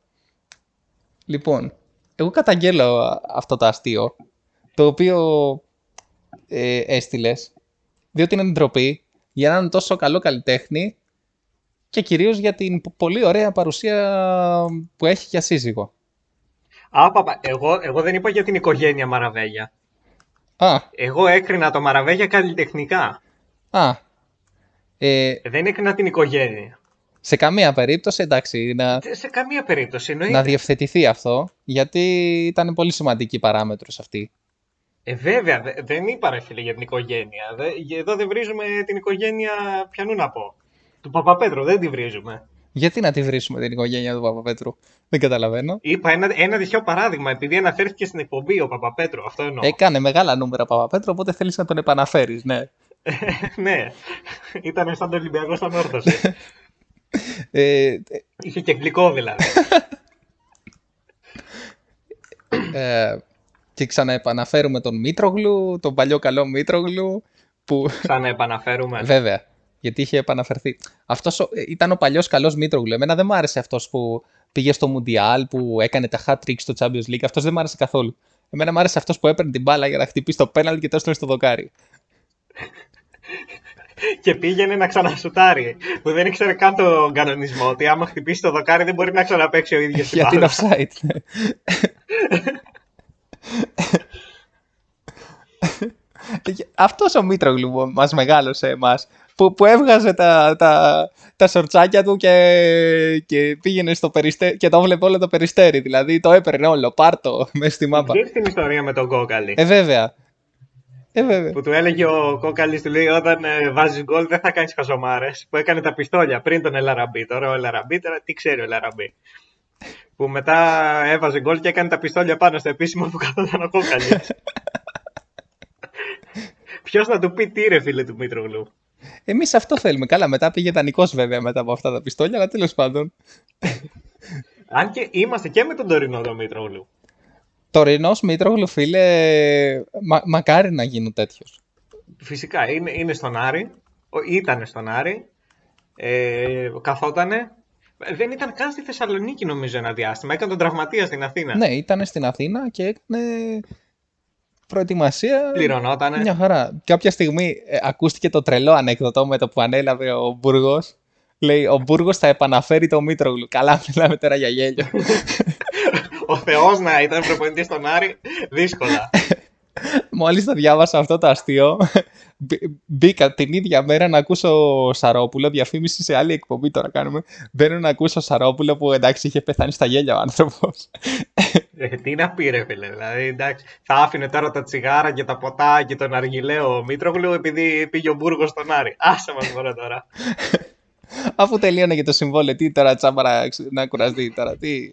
Λοιπόν, εγώ καταγγέλω α- αυτό το αστείο, το οποίο ε, έστειλες, διότι είναι ντροπή για έναν τόσο καλό καλλιτέχνη και κυρίως για την πο- πολύ ωραία παρουσία που έχει για σύζυγο. Α, παπα, εγώ, εγώ δεν είπα για την οικογένεια Μαραβέγια. Α, Εγώ έκρινα το Μαραβέγια καλλιτεχνικά. α, ε, Δεν έκρινα την οικογένεια. σε καμία περίπτωση, εντάξει, να, Σε- Σε καμία περίπτωση, εννοείται. να διευθετηθεί αυτό, γιατί ήταν πολύ σημαντική παράμετρος αυτή. Ε, βέβαια, δε- δεν είπα ρε φίλε για την οικογένεια. Δε- εδώ δεν βρίζουμε την οικογένεια, πιανού να πω. Του Παπαπέτρου, δεν τη βρίζουμε. Γιατί να τη βρίσουμε την οικογένεια του Παπαπέτρου, δεν καταλαβαίνω. Είπα ένα, ένα τυχαίο παράδειγμα, επειδή αναφέρθηκε στην εκπομπή ο Παπαπέτρου. Αυτό εννοώ. Έκανε μεγάλα νούμερα ο Παπαπέτρου, οπότε θέλεις να τον επαναφέρεις, ναι. ναι, ήταν σαν το Ολυμπιακό στον όρθωση. Ε, Είχε και γλυκό δηλαδή. ε, και ξαναεπαναφέρουμε τον Μήτρογλου, τον παλιό καλό Μήτρογλου, που Σαν επαναφέρουμε. βέβαια, γιατί είχε επαναφερθεί. Αυτός ο- ήταν ο παλιός καλός Μήτρογλου. Εμένα δεν μ' άρεσε αυτός που πήγε στο Μουντιάλ, που έκανε τα hat tricks στο Champions League. Αυτός δεν μ' άρεσε καθόλου. Εμένα μ' άρεσε αυτός που έπαιρνε την μπάλα για να χτυπήσει το πέναλ και το έστρωνε στο δοκάρι. και πήγαινε να ξανασουτάρει. Που δεν ήξερε καν τον κανονισμό. Ότι άμα χτυπήσει το δοκάρι δεν μπορεί να ξαναπέξει ο ίδιος την Για την μπάλα. offside. ναι. Αυτός ο Μήτρογλου που μας μεγάλωσε εμάς, που, που έβγαζε τα, τα, τα σορτσάκια του και, και πήγαινε στο περιστέρι και το βλέπε όλο το περιστέρι, δηλαδή το έπαιρνε όλο, πάρτο μέσα στη μάπα. Ξέρεις την ιστορία με τον Κόκαλη. Ε, βέβαια. Ε, βέβαια. Που του έλεγε ο Κόκαλης, του λέει: Όταν ε, βάζεις γκολ, δεν θα κάνεις χαζομάρε. Που έκανε τα πιστόλια πριν τον Ελαραμπή. Τώρα ο Ελαραμπή, τώρα τι ξέρει ο Ελαραμπή. που μετά έβαζε γκολ και έκανε τα πιστόλια πάνω στο επίσημο που καθόταν ο Κόκαλης. Ποιος να του πει τι ρε φίλε του Μήτρογλου. Εμείς αυτό θέλουμε. Καλά, μετά πήγε δανεικός βέβαια μετά από αυτά τα πιστόλια, αλλά τέλος πάντων. Αν και είμαστε και με τον τωρινό τον Μήτρογλου. Τωρινός Μήτρογλου, φίλε, μα, μακάρι να γίνουν τέτοιος. Φυσικά είναι, είναι στον Άρη. Ο- Ήτανε στον Άρη. Ε, καθότανε. Δεν ήταν καν στη Θεσσαλονίκη νομίζω ένα διάστημα. Έκανε τον τραυματία στην Αθήνα. Ναι, ήταν στην Αθήνα και έκανε προετοιμασία. Πληρωνότανε. Μια χαρά. Κάποια στιγμή ε, ακούστηκε το τρελό ανέκδοτο με το που ανέλαβε ο Μπούργος. Λέει, ο Μπούργος θα επαναφέρει το Μήτρογλου. Καλά, μιλάμε τώρα για γέλιο. Ο Θεός να ήταν προπονητής στον Άρη, δύσκολα. Μόλις το διάβασα αυτό το αστείο, μπ- μπήκα την ίδια μέρα να ακούσω Σαρόπουλο, διαφήμιση σε άλλη εκπομπή τώρα κάνουμε. Μπαίνω να ακούσω Σαρόπουλο που εντάξει είχε πεθάνει στα γέλια ο άνθρωπος. Ε, τι να πει ρε φίλε, δηλαδή εντάξει, θα άφηνε τώρα τα τσιγάρα και τα ποτά και τον αργυλαίο Μήτρογλου επειδή πήγε ο Μπούργος στον Άρη. Άσε μας μωρέ τώρα. Αφού τελείωνε και το συμβόλαιο, τι τώρα τσάμπαρα ξ- να κουραστεί τώρα, τι.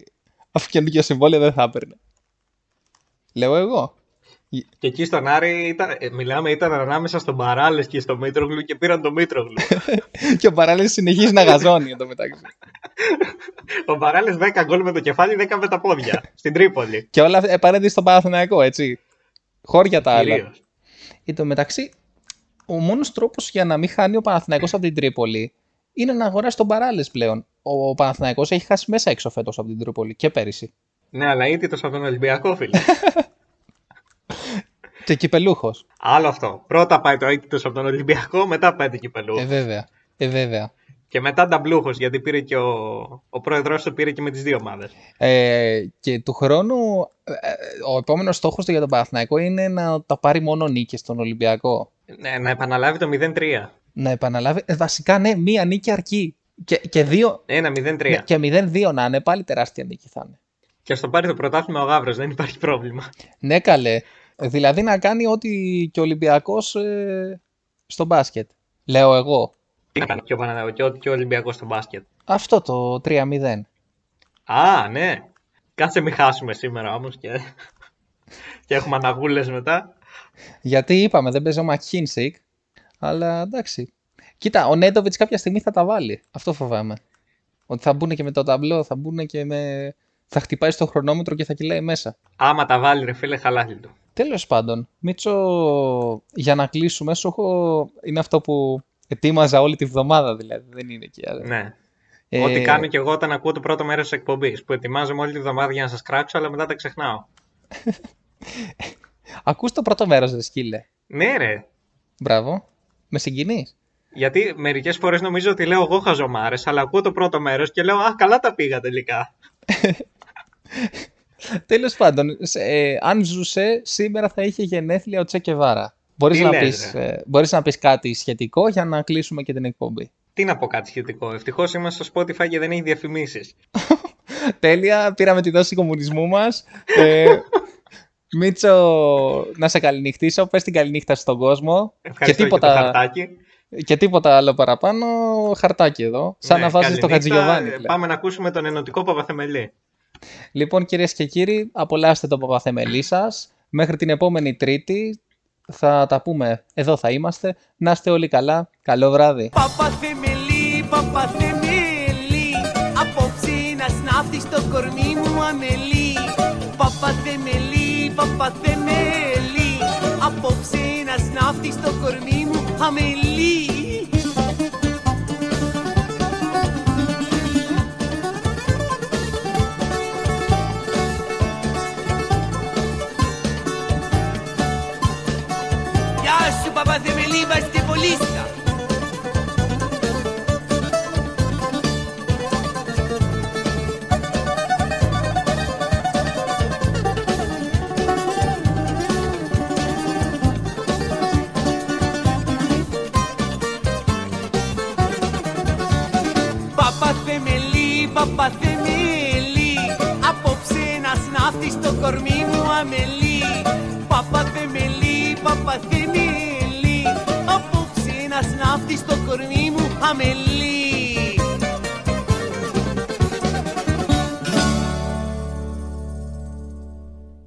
Αφού καινούργιο συμβόλαιο δεν θα έπαιρνε. Λέω εγώ. Και εκεί στον Άρη ήταν, ε, μιλάμε ήταν ανάμεσα στον Παράλες και στον Μήτρογλου και πήραν τον Μήτρογλου. και ο παράλληλο συνεχίζει να γαζώνει εδώ μεταξύ. ο Παράλες 10 γκολ με το κεφάλι, 10 με τα πόδια. Στην Τρίπολη. και όλα επαρέντη στον Παναθηναϊκό, έτσι. Χώρια τα άλλα. Κυρίως. Εν τω μεταξύ, ο μόνος τρόπος για να μην χάνει ο Παναθηναϊκός από την Τρίπολη είναι να αγοράσει τον Παράλες πλέον. Ο Παναθηναϊκός έχει χάσει μέσα έξω φέτος από την Τρίπολη και πέρυσι. Ναι, αλλά ήττος από τον Ολυμπιακό, φίλε. Και κυπελούχος. Άλλο αυτό. Πρώτα πάει το ήττος από τον Ολυμπιακό, μετά πέντε κυπελού. Ε, βέβαια. Ε, βέβαια. Και μετά νταμπλούχος, γιατί πήρε και ο, ο πρόεδρος του πήρε και με τις δύο ομάδες. Ε, και του χρόνου, ε, ο επόμενος στόχος του για τον Παναθηναϊκό είναι να τα πάρει μόνο νίκες στον Ολυμπιακό. Ναι, να επαναλάβει το 0-3. Να επαναλάβει. Ε, βασικά, ναι, μία νίκη αρκεί. Και, και, δύο, Ένα 0-3. ναι, και 0-2 να είναι, πάλι τεράστια νίκη θα είναι. Και στο πάρει το πρωτάθλημα ο Γαύρος, δεν υπάρχει πρόβλημα. Ναι, καλέ. Δηλαδή να κάνει ό,τι και ο Ολυμπιακός ε, στο μπάσκετ. Λέω εγώ. Τι να κάνει και ο, Παναθα... και ο, και ο Ολυμπιακός στο μπάσκετ. Αυτό το 3-0. Α, ναι. Κάτσε μην χάσουμε σήμερα όμως και, και έχουμε αναγούλες μετά. Γιατί είπαμε, δεν παίζει ο Μακχίνσικ. Αλλά εντάξει. Κοίτα, ο Νέντοβιτς κάποια στιγμή θα τα βάλει. Αυτό φοβάμαι. Ότι θα μπουν και με το ταμπλό, θα μπουν και με... Θα χτυπάει στο χρονόμετρο και θα κυλάει μέσα. Άμα τα βάλει ρε φίλε χαλάθη του. Τέλος πάντων, Μίτσο, για να κλείσουμε, σου έχω... Είναι αυτό που ετοίμαζα όλη τη βδομάδα δηλαδή, δεν είναι εκεί. αλλά- Ναι. Ε, Ό,τι κάνω και εγώ όταν ακούω το πρώτο μέρος της εκπομπής που ετοιμάζομαι όλη τη βδομάδα για να σας κράξω αλλά μετά τα ξεχνάω. Ακούς το πρώτο μέρος, ρε σκύλε. Ναι ρε. Μπράβο. Με συγκινείς; Γιατί μερικές φορές νομίζω ότι λέω εγώ χαζομάρες αλλά ακούω το πρώτο μέρος και λέω Α, καλά τα πήγα τελικά. Τέλος πάντων, σε- ε, αν ζούσε, σήμερα θα είχε γενέθλια ο Τσέκε Βάρα. Μπορείς Τι να, λες, πεις, ε, μπορείς να πεις κάτι σχετικό για να κλείσουμε και την εκπομπή; Τι να πω κάτι σχετικό. Ευτυχώς είμαστε στο Spotify και δεν έχει διαφημίσεις. Τέλεια, πήραμε τη δόση κομμουνισμού μας. Ε, Μίτσο, να σε καληνυχτήσω, πες την καληνύχτα στον κόσμο. Ευχαριστώ και και, τίποτα, το χαρτάκι. και τίποτα άλλο παραπάνω, χαρτάκι εδώ. Σαν Ναι, να βάζεις το καληνύχτα. Χατζηγιοβάνι. Ε, πλέον. Πάμε να ακούσουμε τον ενωτικό Παπαθεμελή. Λοιπόν, κυρίες και κύριοι, απολαύστε το παπαθεμελή σας. Μέχρι την επόμενη Τρίτη θα τα πούμε. Εδώ θα είμαστε. Να είστε όλοι καλά. Καλό βράδυ. Παπαθεμελή, παπαθεμελή Απόψε να σνάφτεις το κορμί μου αμελή Παπαθεμελή, παπαθεμελή Απόψε να σνάφτεις το κορμί μου αμελή Γεια σου παπαθεμελή βαστιβολίστα Παπαθεμελή, παπαθεμελή Απόψε να σνάφτεις το κορμί μου αμελή. Παπαθεμελή, παπαθεμελή Απόψε να σνάφτεις το κορμί μου αμελή